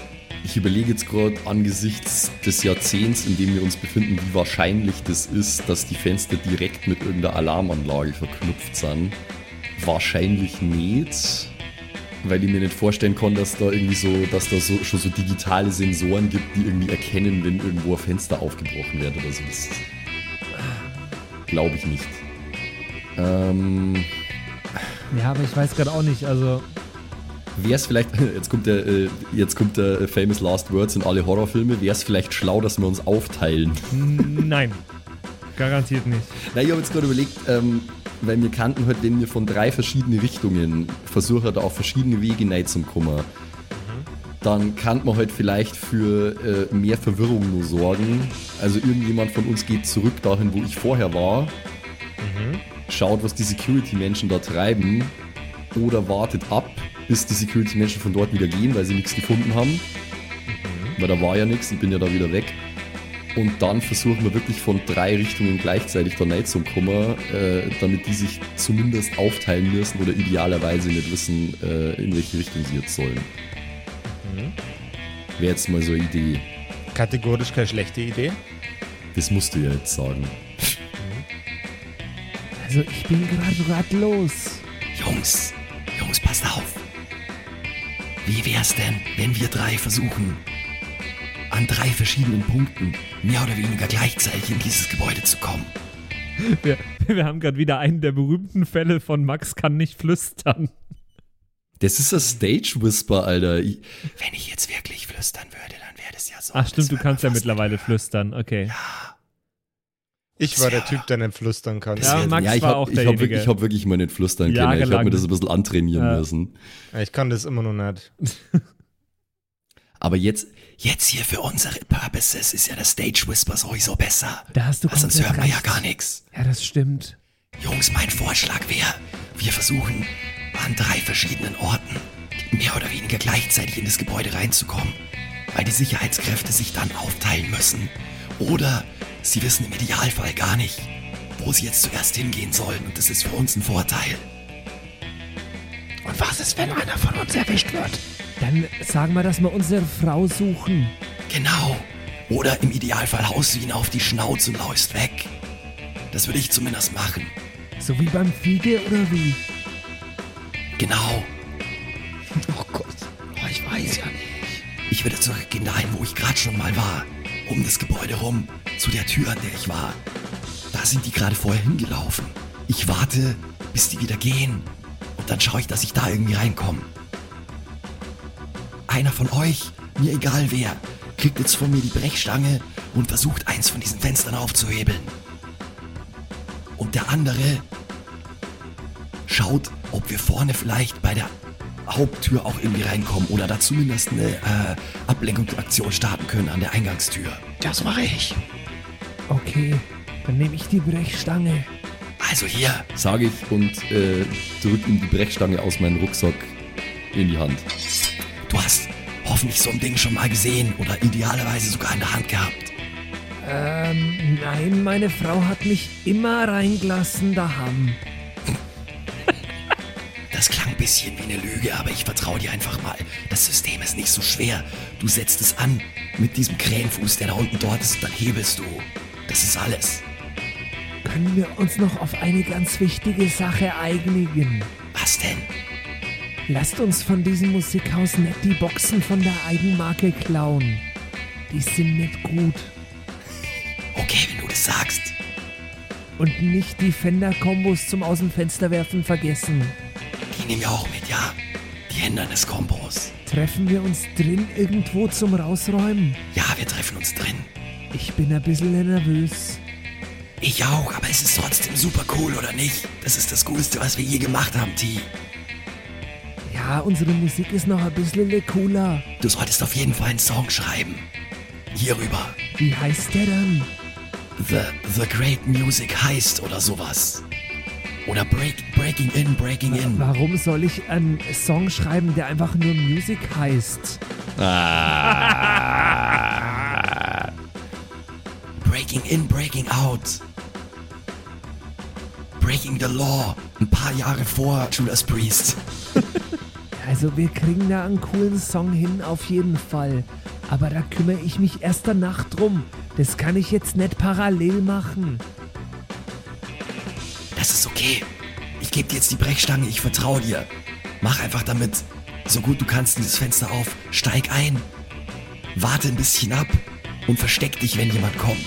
B: Ich überlege jetzt gerade angesichts des Jahrzehnts, in dem wir uns befinden, wie wahrscheinlich das ist, dass die Fenster direkt mit irgendeiner Alarmanlage verknüpft sind. Wahrscheinlich nicht, weil ich mir nicht vorstellen kann, dass da irgendwie so, dass da so, schon so digitale Sensoren gibt, die irgendwie erkennen, wenn irgendwo ein Fenster aufgebrochen wird oder so. Das glaube ich nicht. Ähm,
E: Ja, aber ich weiß gerade auch nicht. Also,
B: Wäre es vielleicht, jetzt kommt der, äh, jetzt kommt der äh, Famous Last Words in alle Horrorfilme, wäre es vielleicht schlau, dass wir uns aufteilen?
E: nein. Garantiert nicht.
B: Na, ich habe jetzt gerade überlegt, ähm, weil wir kannten halt, wenn wir von drei verschiedenen Richtungen versuchen, da auf verschiedene Wege rein zum kommen, dann kann man halt vielleicht für äh, mehr Verwirrung nur sorgen. Also irgendjemand von uns geht zurück dahin, wo ich vorher war, schaut, was die Security-Menschen da treiben oder wartet ab, bis die Security-Menschen von dort wieder gehen, weil sie nichts gefunden haben. Weil da war ja nichts, ich bin ja da wieder weg. Und dann versuchen wir wirklich von drei Richtungen gleichzeitig da reinzukommen, äh, damit die sich zumindest aufteilen müssen oder idealerweise nicht wissen, äh, in welche Richtung sie jetzt sollen. Wäre jetzt mal so eine Idee.
A: Kategorisch keine schlechte Idee.
B: Das musst du ja jetzt sagen.
E: Also, ich bin gerade ratlos.
G: Jungs, Jungs, passt auf. Wie wär's denn, wenn wir drei versuchen, an drei verschiedenen Punkten mehr oder weniger gleichzeitig in dieses Gebäude zu kommen?
E: Wir, wir haben gerade wieder einen der berühmten Fälle von Max kann nicht flüstern.
B: Das ist das Stage Whisper, Alter. Ich,
G: Wenn ich jetzt wirklich flüstern würde, dann wäre das ja so.
E: Ach, stimmt, du kannst ja mittlerweile
G: hören.
E: flüstern. Okay.
A: Ich war der Typ, der nicht flüstern kann.
E: Ja, Max
B: ja, ich
E: war
B: habe
E: auch
B: ich hab wirklich,
E: derjenige.
B: ich hab wirklich mal nicht flüstern können. Ich habe mir das ein bisschen antrainieren
E: Ja.
B: müssen.
A: Ich kann das immer noch nicht.
B: Aber jetzt,
G: Jetzt hier für unsere Purposes ist ja der Stage Whisper sowieso besser.
E: Da hast du
G: Weil sonst hört man ja gar nichts.
E: Ja, das stimmt.
G: Jungs, mein Vorschlag wäre, wir versuchen an drei verschiedenen Orten mehr oder weniger gleichzeitig in das Gebäude reinzukommen, weil die Sicherheitskräfte sich dann aufteilen müssen. Oder sie wissen im Idealfall gar nicht, wo sie jetzt zuerst hingehen sollen und das ist für uns ein Vorteil. Und was ist, wenn einer von uns erwischt wird?
E: Dann sagen wir, dass wir unsere Frau suchen.
G: Genau. Oder im Idealfall haust du ihn auf die Schnauze und läufst weg. Das würde ich zumindest machen.
E: So wie beim Fiege oder wie?
G: Genau.
D: Oh Gott.
G: Oh, ich weiß ja nicht. Ich würde zurückgehen dahin, wo ich gerade schon mal war. Um das Gebäude rum, zu der Tür, an der ich war. Da sind die gerade vorher hingelaufen. Ich warte, bis die wieder gehen. Und dann schaue ich, dass ich da irgendwie reinkomme. Einer von euch, mir egal wer, kriegt jetzt von mir die Brechstange und versucht eins von diesen Fenstern aufzuhebeln. Und der andere schaut, ob wir vorne vielleicht bei der Haupttür auch irgendwie reinkommen oder da zumindest eine äh, Ablenkungsaktion starten können an der Eingangstür. Das mache ich.
E: Okay, dann nehme ich die Brechstange.
G: Also hier,
B: sage ich und äh, drück ihm die Brechstange aus meinem Rucksack
H: in die Hand.
B: Du hast hoffentlich so ein Ding schon mal gesehen oder idealerweise sogar in der Hand gehabt.
C: Ähm, nein, meine Frau hat mich immer reingelassen daheim.
B: Bisschen wie eine Lüge, aber ich vertraue dir einfach mal. Das System ist nicht so schwer. Du setzt es an mit diesem Krähenfuß, der da unten dort ist, und dann hebelst du. Das ist alles.
C: Können wir uns noch auf eine ganz wichtige Sache einigen?
B: Was denn?
C: Lasst uns von diesem Musikhaus nicht die Boxen von der Eigenmarke klauen. Die sind nicht gut.
B: Okay, wenn du das sagst.
C: Und nicht die Fender-Kombos zum Aus dem Fenster werfen vergessen.
B: Die nehmen wir auch mit, ja? Die Hinderniskombos.
C: Treffen wir uns drin irgendwo zum Rausräumen?
B: Ja, wir treffen uns drin.
C: Ich bin ein bisschen nervös.
B: Ich auch, aber es ist trotzdem super cool, oder nicht? Das ist das Coolste, was wir je gemacht haben, T.
C: Ja, unsere Musik ist noch ein bisschen cooler.
B: Du solltest auf jeden Fall einen Song schreiben. Hierüber.
C: Wie heißt der dann?
B: The, the Great Music heißt oder sowas. Oder break, Breaking In, Breaking In.
C: Warum soll ich einen Song schreiben, der einfach nur Music heißt?
B: Breaking In, Breaking Out. Breaking the Law. Ein paar Jahre vor Judas Priest.
C: Also wir kriegen da einen coolen Song hin auf jeden Fall. Aber da kümmere ich mich erst danach drum. Das kann ich jetzt nicht parallel machen.
B: Das ist okay. Ich gebe dir jetzt die Brechstange, ich vertraue dir. Mach einfach damit, so gut du kannst, dieses Fenster auf. Steig ein. Warte ein bisschen ab und versteck dich, wenn jemand kommt.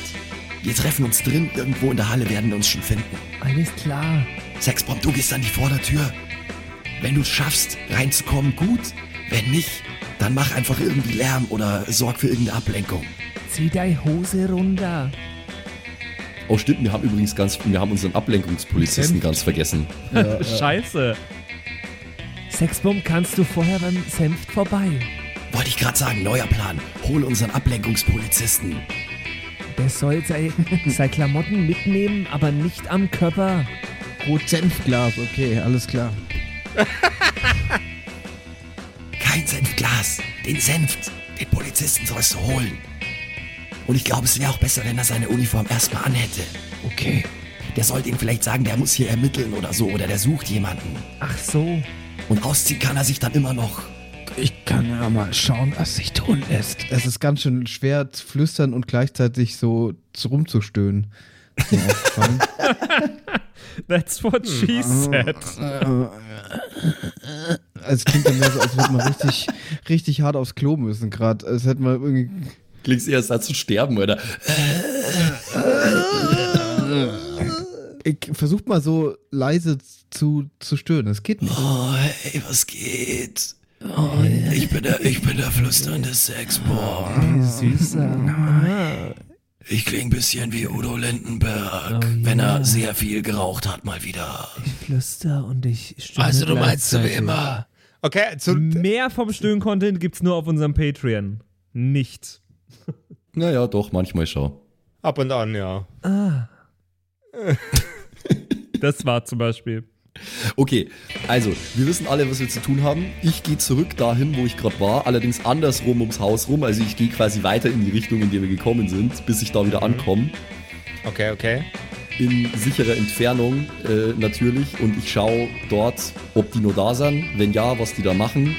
B: Wir treffen uns drin, irgendwo in der Halle werden wir uns schon finden.
C: Alles klar.
B: Sexbomb, du gehst an die Vordertür. Wenn du es schaffst, reinzukommen, gut. Wenn nicht, dann mach einfach irgendwie Lärm oder sorg für irgendeine Ablenkung.
C: Zieh deine Hose runter.
H: Oh stimmt, wir haben übrigens ganz, wir haben unseren Ablenkungspolizisten
A: Senf.
H: ganz vergessen.
I: Scheiße.
C: Sexbomb kannst du vorher beim Senft vorbei.
B: Wollte ich gerade sagen, neuer Plan. Hol unseren Ablenkungspolizisten.
C: Der soll sei- seine Klamotten mitnehmen, aber nicht am Körper.
D: Rot-Senfglas, okay, alles klar.
B: Kein Senfglas. Den Senft. Den Polizisten sollst du holen. Und ich glaube, es wäre auch besser, wenn er seine Uniform erstmal anhätte.
D: Okay.
B: Der sollte ihm vielleicht sagen, der muss hier ermitteln oder so, oder der sucht jemanden.
C: Ach so.
B: Und ausziehen kann er sich dann immer noch.
D: Ich kann ja mal schauen, was sich tun lässt. Es ist ganz schön schwer zu flüstern und gleichzeitig so zu- rumzustöhnen.
I: That's what she said.
D: Es klingt dann mehr so, als würde man richtig, richtig hart aufs Klo müssen gerade. Als hätten wir irgendwie.
H: Klingst eher als zu sterben, oder?
D: Ich versuch mal so leise zu, zu stören. Das geht nicht.
B: Oh, hey, was geht? Ich bin der, ich bin der flüsternde Sexbomb.
C: Süßer.
B: Ich kling ein bisschen wie Udo Lindenberg,
C: Oh,
B: wenn
C: ja.
B: er sehr viel geraucht hat mal wieder.
C: Ich flüster und ich stöhne
B: Also du meinst so wie immer.
A: Okay, zu,
I: Mehr vom Stöhn-Content gibt's nur auf unserem Patreon. Nicht.
H: Naja, doch, manchmal schau.
A: ab und an, ja.
I: Das war zum Beispiel.
H: Okay, also, wir wissen alle, was wir zu tun haben. Ich gehe zurück dahin, wo ich gerade war, allerdings andersrum ums Haus rum. Also ich gehe quasi weiter in die Richtung, in die wir gekommen sind, bis ich da wieder ankomme.
A: Okay, okay.
H: In sicherer Entfernung äh, natürlich. Und ich schaue dort, ob die noch da sind. Wenn ja, was die da machen.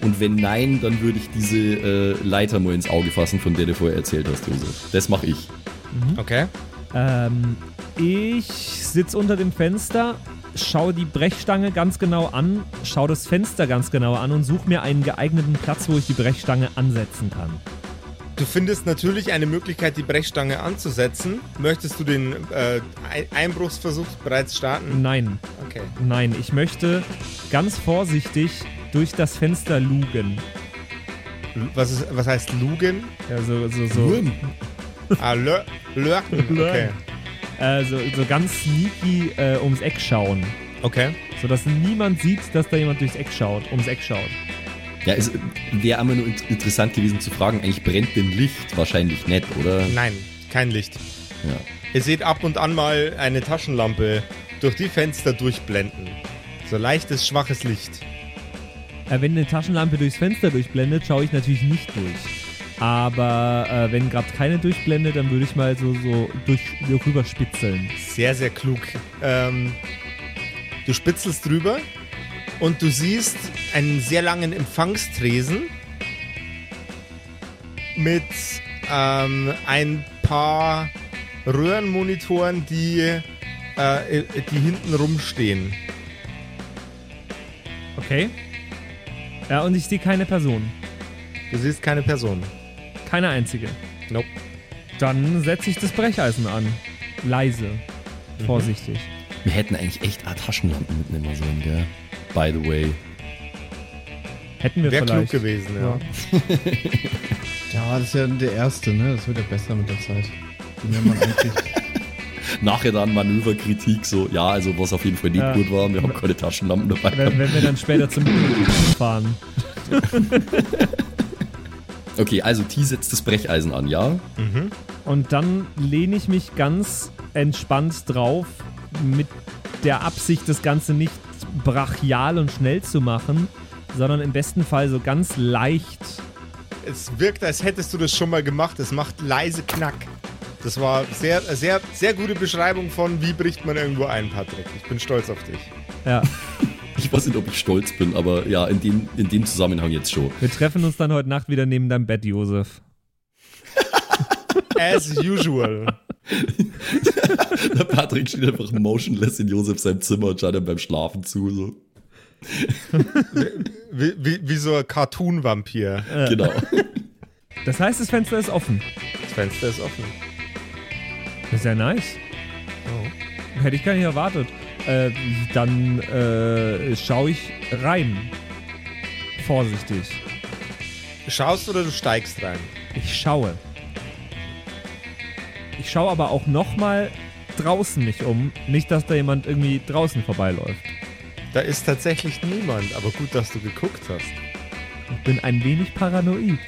H: Und wenn nein, dann würde ich diese äh, Leiter mal ins Auge fassen, von der du vorher erzählt hast, Josef. Das mache ich.
A: Okay.
I: Ähm, ich sitze unter dem Fenster, schaue die Brechstange ganz genau an, schaue das Fenster ganz genau an und suche mir einen geeigneten Platz, wo ich die Brechstange ansetzen kann.
A: Du findest natürlich eine Möglichkeit, die Brechstange anzusetzen. Möchtest du den äh, Ein- Einbruchsversuch bereits starten?
I: Nein,
A: Okay.
I: nein, ich möchte ganz vorsichtig durch das Fenster lugen.
A: Was, ist, was heißt Lugen?
I: Ja, so, so, so,
A: Ah, lö lurken. Okay.
I: äh, so, so ganz sneaky äh, ums Eck schauen.
A: Okay.
I: Sodass niemand sieht, dass da jemand durchs Eck schaut, ums Eck schaut.
H: Ja, es wäre einmal nur int- interessant gewesen zu fragen, eigentlich brennt denn Licht? Wahrscheinlich nicht, oder?
A: Nein, kein Licht.
H: Ja.
A: Ihr seht ab und an mal eine Taschenlampe durch die Fenster durchblenden. So leichtes, schwaches Licht.
C: Äh, wenn eine Taschenlampe durchs Fenster durchblendet, schaue ich natürlich nicht durch. Aber äh, wenn gerade keine durchblendet, dann würde ich mal so, so durch, rüber spitzeln.
A: Sehr, sehr klug. Ähm, du spitzelst drüber und du siehst einen sehr langen Empfangstresen mit ähm, ein paar Röhrenmonitoren, die, äh, die hinten rumstehen.
C: Okay. Ja, und ich sehe keine Person.
A: Du siehst keine Person.
C: Keine einzige.
A: Nope.
C: Dann setze ich das Brecheisen an. Leise.
A: Mhm.
C: Vorsichtig.
B: Wir hätten eigentlich echt auch Taschenlampen mitnehmen sollen, gell? By the way.
C: Hätten wir
A: Wäre klug
C: vielleicht.
A: gewesen, ja.
D: Ja, das ist ja der erste, ne? Das wird ja besser mit der Zeit.
B: Nachher dann Manöverkritik, so, ja, also was auf jeden Fall nicht
C: Ja.
B: gut war, wir haben keine Taschenlampen dabei.
C: Wenn, wenn wir dann später zum fahren.
B: Okay, also T setzt das Brecheisen an, ja?
C: Und dann lehne ich mich ganz entspannt drauf, mit der Absicht, das Ganze nicht brachial und schnell zu machen, sondern im besten Fall so ganz leicht.
A: Es wirkt, als hättest du das schon mal gemacht. Es macht leise Knack. Das war sehr, sehr, sehr gute Beschreibung von, wie bricht man irgendwo ein, Patrick. Ich bin stolz auf dich.
C: Ja,
B: Ich weiß nicht, ob ich stolz bin, aber ja, in dem, in dem Zusammenhang jetzt schon.
C: wir treffen uns dann heute Nacht wieder neben deinem Bett, Josef.
A: As usual.
B: Der Patrick steht einfach motionless in Josef seinem Zimmer und schaut ihm beim Schlafen zu. So.
A: Wie, wie, wie so ein Cartoon-Vampir.
B: Genau.
C: Das heißt, das Fenster ist offen.
A: Das Fenster ist offen.
C: Das ist ja nice. Hätte ich gar nicht erwartet. Äh, dann äh, schaue ich rein. Vorsichtig.
A: Schaust oder du steigst rein?
C: Ich schaue. Ich schaue aber auch nochmal draußen mich um. Nicht, dass da jemand irgendwie draußen vorbeiläuft.
A: Da ist tatsächlich niemand, aber gut, dass du geguckt hast.
C: Ich bin ein wenig paranoid.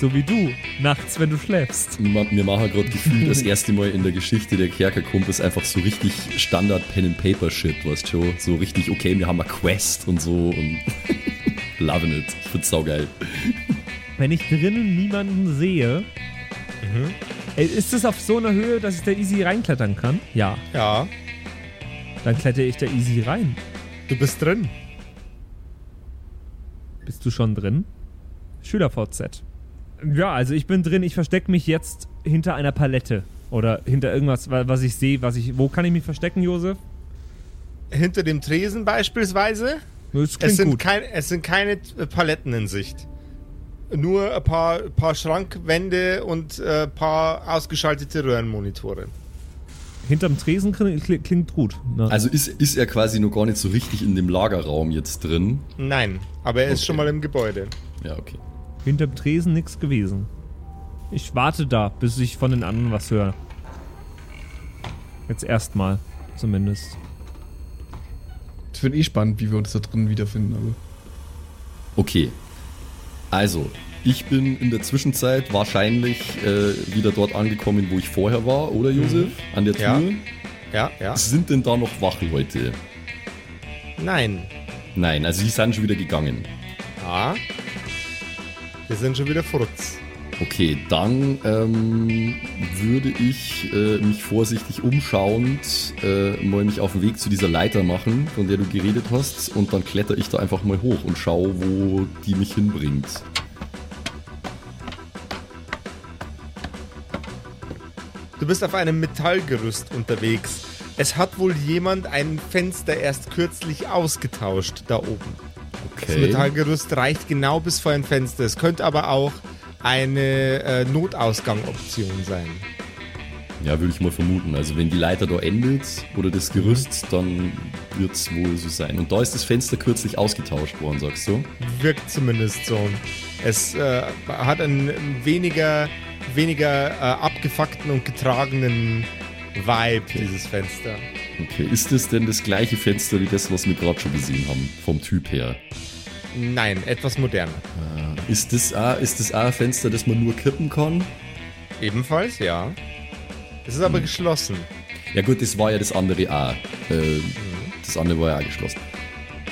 C: So wie du, nachts, wenn du schläfst.
B: Wir wir machen gerade gefühlt das erste Mal in der Geschichte der Kerkerkumpels einfach so richtig Standard Pen and Paper Shit, weißt du schon? So richtig, okay, wir haben eine Quest und so und loving it. Ich find's saugeil.
C: Wenn ich drinnen niemanden sehe, Ey, ist es auf so einer Höhe, dass ich da easy reinklettern kann? Ja.
A: Ja,
C: Dann klettere ich da easy rein.
A: du bist drin.
C: Bist du schon drin? SchülerVZ. Ja, also ich bin drin. Ich verstecke mich jetzt hinter einer Palette. Oder hinter irgendwas, wa- was ich sehe, was ich. Wo kann ich mich verstecken, Josef?
A: Hinter dem Tresen beispielsweise.
C: Das
A: Es sind,
C: gut.
A: kein, es sind keine äh, Paletten in Sicht. Nur ein paar, paar Schrankwände und ein äh, paar ausgeschaltete Röhrenmonitore.
C: Hinterm Tresen kling- kling- klingt gut. Ne?
B: Also ist, ist er quasi noch gar nicht so richtig in dem Lagerraum jetzt drin.
A: Nein, aber er ist
B: Okay.
A: schon mal im Gebäude.
B: Ja, okay.
C: Hinterm Tresen nichts gewesen. Ich warte da, bis ich von den anderen was höre. Jetzt erstmal, zumindest.
D: Das wird eh spannend, wie wir uns da drin wiederfinden. Aber
B: Okay. Also, ich bin in der Zwischenzeit wahrscheinlich äh, wieder dort angekommen, wo ich vorher war, oder Josef? An der Tür.
A: Ja. Ja, ja.
B: Sind denn da noch Wachleute?
A: Nein.
B: Nein, also die sind schon wieder gegangen.
A: Ja. Wir sind schon wieder Frutz.
B: Okay, dann ähm, würde ich äh, mich vorsichtig umschauend äh, mal mich auf den Weg zu dieser Leiter machen, von der du geredet hast, und dann kletter ich da einfach mal hoch und schaue, wo die mich hinbringt.
A: Du bist auf einem Metallgerüst unterwegs. Es hat wohl jemand ein Fenster erst kürzlich ausgetauscht da oben. Das
B: Okay.
A: Metallgerüst reicht genau bis vor ein Fenster. Es könnte aber auch eine äh, Notausgangoption sein.
B: Ja, würde ich mal vermuten. Also wenn die Leiter da endet oder das Gerüst, dann wird es wohl so sein. Und da ist das Fenster kürzlich ausgetauscht worden, sagst du?
A: Wirkt zumindest so. Es äh, hat einen weniger, weniger äh, abgefuckten und getragenen Vibe, dieses Fenster.
B: Okay, ist das denn das gleiche Fenster wie das, was wir gerade schon gesehen haben, vom Typ her?
A: Nein, etwas moderner.
B: Ist das, auch, ist das auch ein Fenster, das man nur kippen kann?
A: Ebenfalls, ja. Es ist aber geschlossen.
B: Ja gut, das war ja das andere auch. Äh, das andere war ja auch geschlossen.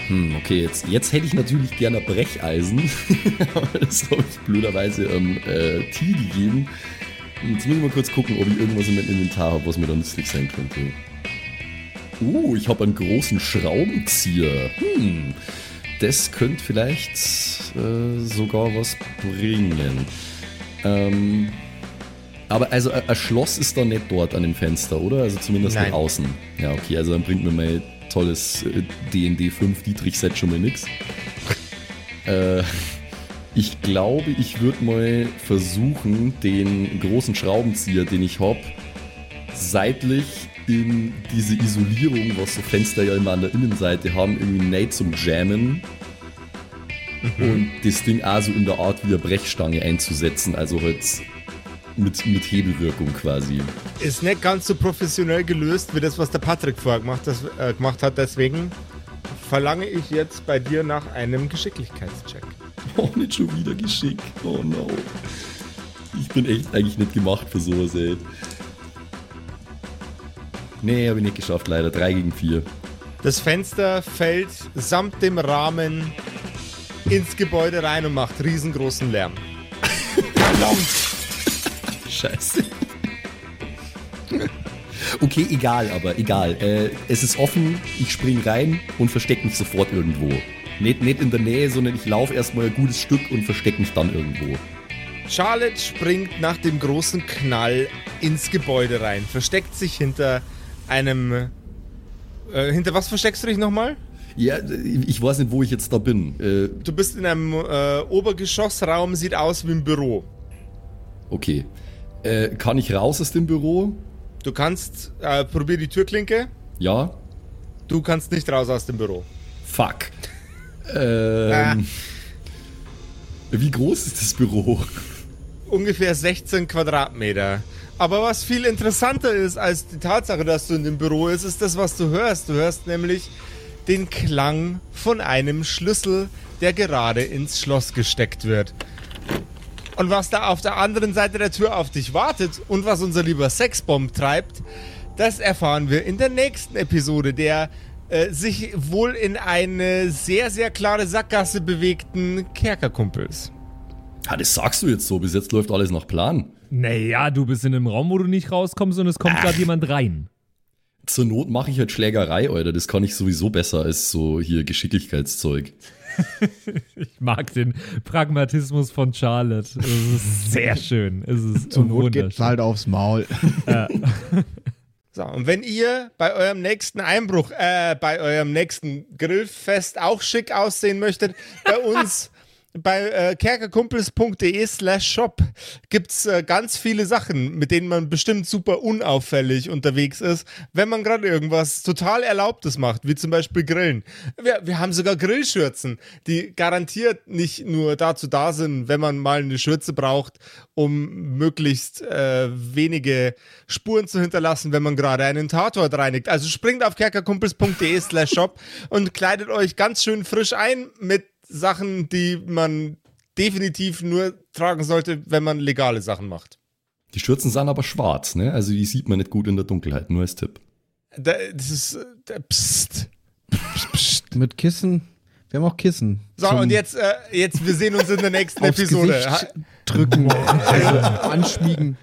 B: Hm, okay, jetzt, jetzt hätte ich natürlich gerne Brecheisen. Aber das habe ich blöderweise ähm, äh, Tee gegeben. Jetzt muss ich mal kurz gucken, ob ich irgendwas in meinem Inventar habe, was mir da nützlich sein könnte. Uh, ich habe einen großen Schraubenzieher. Hm, das könnte vielleicht äh, sogar was bringen. Ähm, aber also ein ein Schloss ist da nicht dort an dem Fenster, oder? Also zumindest
A: Nein.
B: nicht außen. Ja, okay, also dann bringt mir mein tolles äh, D&D 5 Dietrich-Set schon mal nix. Äh, ich glaube, ich würde mal versuchen, den großen Schraubenzieher, den ich habe, seitlich in diese Isolierung, was so Fenster ja immer an der Innenseite haben, irgendwie näht zum Jammen und das Ding auch so in der Art wie eine Brechstange einzusetzen, also halt mit, mit Hebelwirkung quasi.
A: Ist nicht ganz so professionell gelöst wie das, was der Patrick vorher gemacht, das, äh, gemacht hat. Deswegen verlange ich jetzt bei dir nach einem Geschicklichkeitscheck.
B: Oh, nicht schon wieder geschickt. Oh no. Ich bin echt eigentlich nicht gemacht für sowas, ey. Nee, habe ich nicht geschafft, leider. 3 gegen 4.
A: Das Fenster fällt samt dem Rahmen ins Gebäude rein und macht riesengroßen Lärm.
B: Scheiße. Okay, egal, aber egal. Äh, es ist offen, ich spring rein und versteck mich sofort irgendwo. Nicht, nicht in der Nähe, sondern ich laufe erstmal ein gutes Stück und versteck mich dann irgendwo.
A: Charlotte springt nach dem großen Knall ins Gebäude rein, versteckt sich hinter einem. Äh, hinter was versteckst du dich nochmal?
B: Ja, ich weiß nicht, wo ich jetzt da bin. Äh,
A: Du bist in einem äh, Obergeschossraum, sieht aus wie ein Büro.
B: okay. Äh, kann ich raus aus dem Büro?
A: Du kannst, äh, probier die Türklinke.
B: Ja?
A: Du kannst nicht raus aus dem Büro.
B: Fuck. Ähm, Wie groß ist das Büro?
A: Ungefähr 16 Quadratmeter. Aber was viel interessanter ist als die Tatsache, dass du in dem Büro bist, ist das, was du hörst. Du hörst nämlich den Klang von einem Schlüssel, der gerade ins Schloss gesteckt wird. Und was da auf der anderen Seite der Tür auf dich wartet und was unser lieber Sexbomb treibt, das erfahren wir in der nächsten Episode der äh, sich wohl in eine sehr, sehr klare Sackgasse bewegten Kerkerkumpels.
B: Ja, das sagst du jetzt so. Bis jetzt läuft alles nach Plan.
E: Naja, du bist in einem Raum, wo du nicht rauskommst und es kommt gerade jemand rein.
B: Zur Not mache ich halt Schlägerei, Alter. Das kann ich sowieso besser als so hier Geschicklichkeitszeug.
E: Ich mag den Pragmatismus von Charlotte. Es ist sehr schön. Es ist
D: Zur Not
E: wunderschön.
D: halt aufs Maul.
A: So, und wenn ihr bei eurem nächsten Einbruch, äh, bei eurem nächsten Grillfest auch schick aussehen möchtet, bei uns bei äh, kerkerkumpels.de slash shop gibt's äh, ganz viele Sachen, mit denen man bestimmt super unauffällig unterwegs ist, wenn man gerade irgendwas total Erlaubtes macht, wie zum Beispiel Grillen. Wir, wir haben sogar Grillschürzen, die garantiert nicht nur dazu da sind, wenn man mal eine Schürze braucht, um möglichst äh, wenige Spuren zu hinterlassen, wenn man gerade einen Tatort reinigt. Also springt auf kerkerkumpels.de slash shop und kleidet euch ganz schön frisch ein mit Sachen, die man definitiv nur tragen sollte, wenn man legale Sachen macht.
B: Die Schürzen sind aber schwarz, ne? Also die sieht man nicht gut in der Dunkelheit, nur als Tipp.
A: Da, das ist. äh, Da, psst.
D: Mit Kissen. Wir haben auch Kissen.
A: So, und jetzt, äh, jetzt, wir sehen uns in der nächsten
D: aufs
A: Episode.
D: Gesicht drücken, also anschmiegen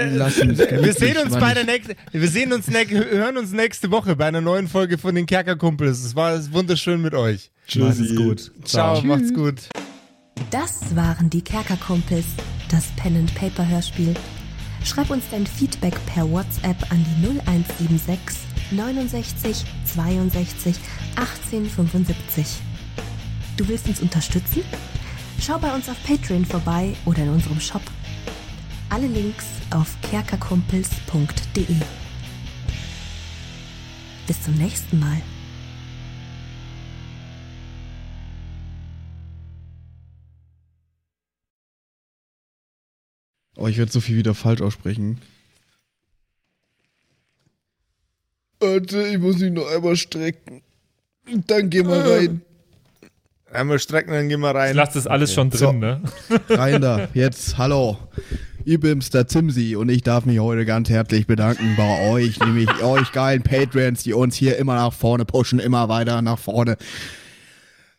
D: lassen.
A: Wir sehen uns bei der nächsten, wir sehen uns, hören uns nächste Woche bei einer neuen Folge von den Kerkerkumpels. Es war wunderschön mit euch.
E: Macht es gut.
A: Ciao, macht's gut.
F: Das waren die Kerkerkumpels, das Pen and Paper Hörspiel. Schreib uns dein Feedback per WhatsApp an die 0176 69 62 18 75. Du willst uns unterstützen? Schau bei uns auf Patreon vorbei oder in unserem Shop. Alle Links auf kerkerkumpels.de. Bis zum nächsten Mal.
D: Oh, ich werde so viel wieder falsch aussprechen. Warte, ich muss mich noch einmal strecken. Dann gehen wir rein.
A: Einmal strecken, dann gehen wir
E: Ich
A: rein.
E: lasse das alles schon drin,
D: So.
E: ne?
D: Rein da. Jetzt, hallo. Ich bin's, der Zimsi, und ich darf mich heute ganz herzlich bedanken bei euch, nämlich euch geilen Patreons, die uns hier immer nach vorne pushen, immer weiter nach vorne.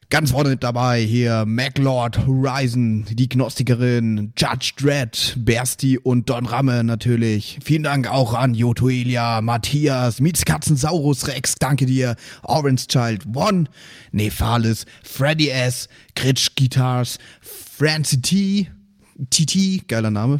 D: Ganz vorne mit dabei hier MacLord, Horizon, die Gnostikerin, Judge Dredd, Bersti und Don Ramme natürlich. Vielen Dank auch an Joto Elia, Matthias, Mietskatzen, Saurus Rex, danke dir, Orange Child One, Nephalis, Freddy S, Gritsch Guitars, Francie T, TT, geiler Name,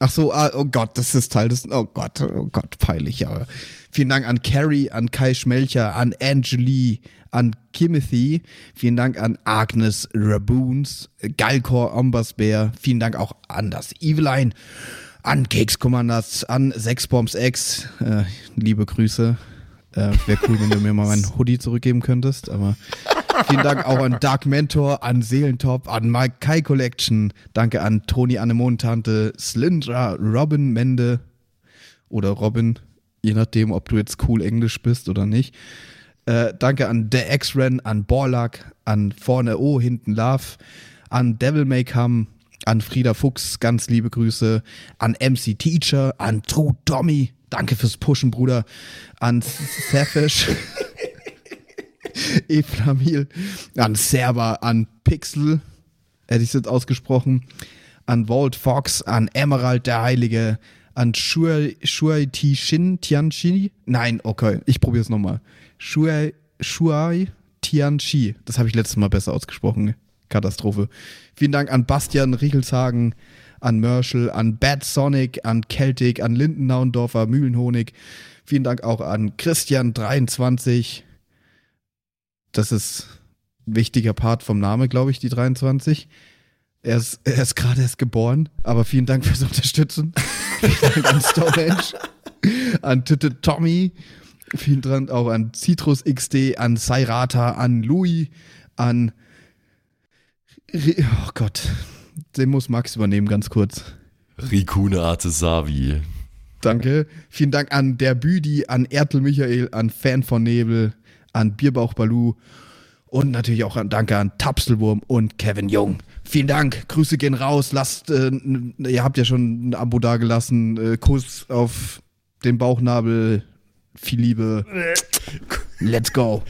D: Ach so, ah, oh Gott, das ist Teil des. Oh Gott, oh Gott, peinlich, aber. Vielen Dank an Carrie, an Kai Schmelcher, an Angeli, an Kimothy. Vielen Dank an Agnes Raboons, Galkor Ombasbär. Vielen Dank auch an das Eveline, an Cakes Commanders, an Sexbombs X. Äh, liebe Grüße. Äh, Wäre cool, wenn du mir mal meinen Hoodie zurückgeben könntest, aber vielen Dank auch an Dark Mentor, an Seelentop, an Mike Kai Collection. Danke an Toni Anemontante, Slyndra, Robin Mende oder Robin, je nachdem, ob du jetzt cool Englisch bist oder nicht. Äh, danke an The X-Ren, an Borlak, an Vorne O, hinten Love, an Devil May Come, an Frieda Fuchs, ganz liebe Grüße, an MC Teacher, an True Tommy, danke fürs Pushen, Bruder, an Safish, Eflamil, an Server, an Pixel, hätte ich es jetzt ausgesprochen, an Walt Fox, an Emerald der Heilige, an Shuai, Shuai Ti Shin Tianchi. Nein, okay, ich probiere es nochmal. Shuai, Shuai Tianchi. Das habe ich letztes Mal besser ausgesprochen. Katastrophe. Vielen Dank an Bastian Riechelshagen, an Merschel, an Bad Sonic, an Celtic, an Lindennaundorfer, Mühlenhonig. Vielen Dank auch an Christian23. Das ist ein wichtiger Part vom Name, glaube ich, die 23. Er ist, er ist gerade erst geboren, aber vielen Dank fürs Unterstützen. vielen Dank an Stonehenge, an Titte Tommy, vielen Dank auch an Citrus XD, an Sairata, an Louis, an. Oh Gott, den muss Max übernehmen, ganz kurz.
J: Rikune Artesavi.
D: Danke. Vielen Dank an der Büdi, an Ertel Michael, an Fan von Nebel, an Bierbauch Balu und natürlich auch an, danke an Tapselwurm und Kevin Jung. Vielen Dank. Grüße gehen raus. Lasst, äh, ihr habt ja schon ein Abo dagelassen. Äh, Kuss auf den Bauchnabel. Viel Liebe. Let's go.